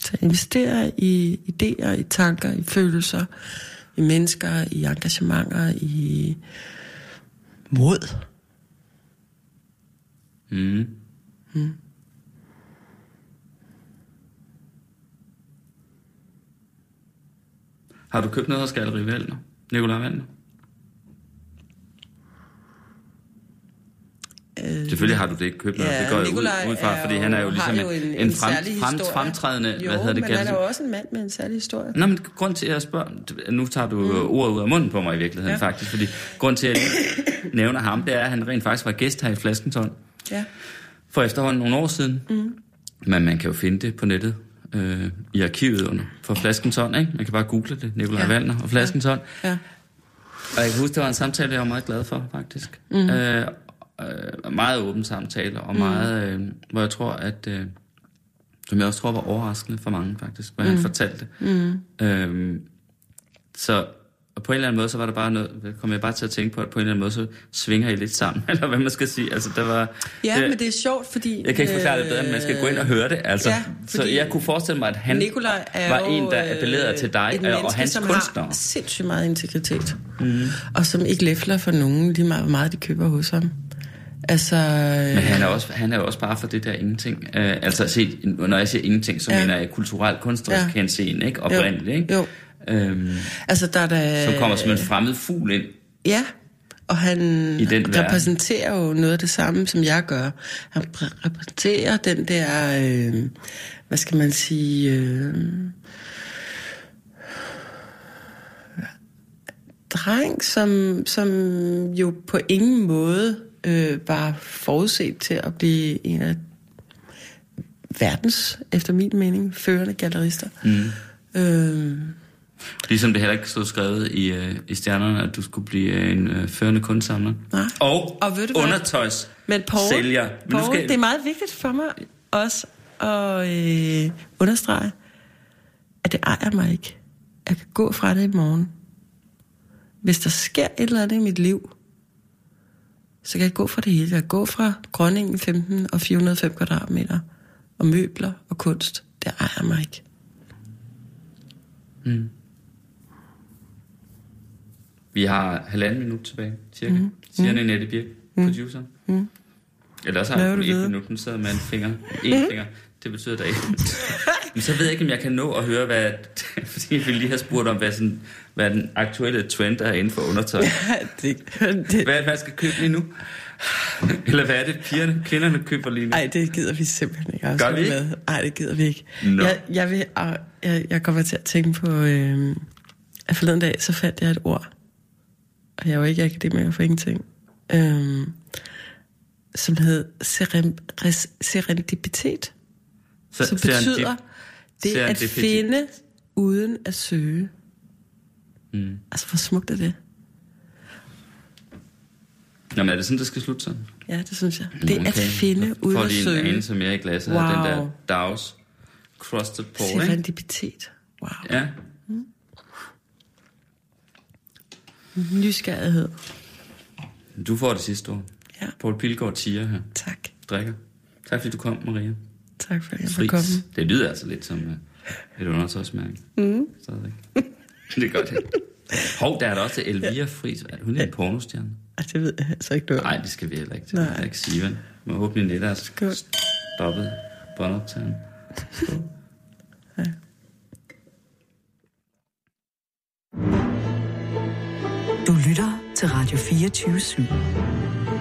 Speaker 4: Så jeg investerer i idéer, i tanker, i følelser, i mennesker, i engagementer, i mod.
Speaker 3: Mm. Har du købt noget hos Galleri Valner? Nikolaj Valner?
Speaker 4: Øh,
Speaker 3: Selvfølgelig har du det ikke købt.
Speaker 4: Ja,
Speaker 3: det går jeg ud, ud fra, fordi han er jo ligesom
Speaker 4: jo
Speaker 3: en,
Speaker 4: en-
Speaker 3: en, frem, frem, fremtrædende,
Speaker 4: jo,
Speaker 3: hvad hedder det,
Speaker 4: men han er jo også en mand med en særlig historie.
Speaker 3: Nå, men grund til, at jeg spørger... Nu tager du mm. ordet ud af munden på mig i virkeligheden, ja.
Speaker 4: Ja.
Speaker 3: faktisk. Fordi grund til, at jeg nævner ham, det er, at han rent faktisk var gæst her i Flaskentårn
Speaker 4: Ja.
Speaker 3: for efterhånden nogle år siden. Mm. Men man kan jo finde det på nettet øh, i arkivet under, for Flaskentårn, ikke? Man kan bare google det, Nikolaj ja.
Speaker 4: Ja.
Speaker 3: Valner og Flaskentårn.
Speaker 4: ja.
Speaker 3: Og jeg kan huske, det var en samtale, jeg var meget glad for, faktisk. Mm. Øh, øh, meget åben samtale, og meget, øh, hvor jeg tror, at... Øh, som jeg også tror var overraskende for mange, faktisk, hvad mm. han fortalte. Mm. Øh, så og på en eller anden måde, så var der bare noget, kom jeg bare til at tænke på, at på en eller anden måde, så svinger I lidt sammen, [laughs] eller hvad man skal sige. Altså, der var,
Speaker 4: Ja, men det er sjovt, fordi...
Speaker 3: Jeg kan ikke forklare det bedre, men man skal gå ind og høre det. Altså,
Speaker 4: Ja,
Speaker 3: så jeg kunne forestille mig, at han
Speaker 4: Nikolaj er
Speaker 3: var en, der appellerede til dig
Speaker 4: et
Speaker 3: og,
Speaker 4: menneske,
Speaker 3: og hans
Speaker 4: som
Speaker 3: kunstnere.
Speaker 4: har sindssygt meget integritet. Mm. Og som ikke læfler for nogen, lige meget, hvor meget de køber hos ham. Altså...
Speaker 3: Men han er, også, han er også bare for det der ingenting. Uh, altså, set, når jeg siger ingenting, så ja. Mener jeg kulturelt kunstnerisk ja. Henseende, ikke? Oprindeligt, ikke?
Speaker 4: Jo.
Speaker 3: Øhm,
Speaker 4: Altså, der er der...
Speaker 3: som kommer som en fremmed fugl ind.
Speaker 4: Ja, og han
Speaker 3: den verden.
Speaker 4: repræsenterer jo noget af det samme, som jeg gør. Han repr- repræsenterer den der, øh, hvad skal man sige, øh, dreng, som, som jo på ingen måde øh, var forudset til at blive en af verdens, efter min mening, førende gallerister. Mm. Øh,
Speaker 3: Ligesom det heller ikke stod skrevet i, uh, i stjernerne, at du skulle blive øh, en uh, førende kunstsamler.
Speaker 4: Nej.
Speaker 3: Og,
Speaker 4: Og ved du
Speaker 3: undertøjs
Speaker 4: Men Paul,
Speaker 3: sælger. Men
Speaker 4: Paul
Speaker 3: skal-
Speaker 4: det er meget vigtigt for mig også at øh, understrege, at det ejer mig ikke. Jeg kan gå fra det i morgen. Hvis der sker et eller andet i mit liv, så kan jeg gå fra det hele. Jeg kan gå fra Grønningen 15 og 405 kvadratmeter, og møbler og kunst. Det ejer mig ikke.
Speaker 3: Vi har halvanden minut tilbage, cirka. Mm. Siger mm. Annette Birk, mm. producer. Mm. Eller også har
Speaker 4: Hvad du
Speaker 3: et minut, nu sidder med en finger. En [laughs] finger. Det betyder der ikke. [laughs] Men så ved jeg ikke, om jeg kan nå at høre, hvad... [laughs] Fordi vi lige har spurgt om, hvad, sådan, hvad den aktuelle trend er inden for undertøj. [laughs]
Speaker 4: det, det,
Speaker 3: Hvad, hvad skal købe lige nu? Eller hvad er det, pigerne, kvinderne køber lige nu?
Speaker 4: Ej, det gider vi simpelthen ikke.
Speaker 3: Gør vi ikke?
Speaker 4: med. Ej, det gider vi ikke.
Speaker 3: Nå.
Speaker 4: Jeg, jeg, vil, jeg, jeg kommer til at tænke på, øh, at forleden dag, så fandt jeg et ord. Og jeg var ikke akademiker for ingenting. Øh, som hed seren, res, serendipitet.
Speaker 3: Så,
Speaker 4: Som betyder, det er at finde uden at søge.
Speaker 3: Mm.
Speaker 4: Altså, hvor smukt er det?
Speaker 3: Nå, men er det sådan, det skal slutte sådan?
Speaker 4: Ja, det synes jeg. Det er at
Speaker 3: Okay.
Speaker 4: finde
Speaker 3: Så
Speaker 4: uden
Speaker 3: får
Speaker 4: at
Speaker 3: lige en
Speaker 4: søge.
Speaker 3: anelse mere i glasset wow. af den der. Dags Crusted Paul, ikke?
Speaker 4: Serendipitet. Wow.
Speaker 3: Ja.
Speaker 4: Nysgerrighed.
Speaker 3: Du får det sidste ord.
Speaker 4: Ja.
Speaker 3: Paul Pilgaard tiger her.
Speaker 4: Tak.
Speaker 3: Drikker. Tak fordi du kom, Maria.
Speaker 4: Tak for at jeg måtte komme.
Speaker 3: Det lyder altså lidt som uh, et undertøjsmærke. Mm. Stadigvæk. [laughs] det er godt. Hov, der er der også Elvira Fris. Er hun er en pornostjerne?
Speaker 4: Ej, det ved jeg altså ikke om.
Speaker 3: Nej, det skal vi heller ikke. Det
Speaker 4: Nej.
Speaker 3: jeg ikke sige, vel? Må håbe, min net er
Speaker 4: Skål.
Speaker 3: stoppet båndoptageren.
Speaker 5: Ja.
Speaker 4: Du lytter til Radio 24 /7.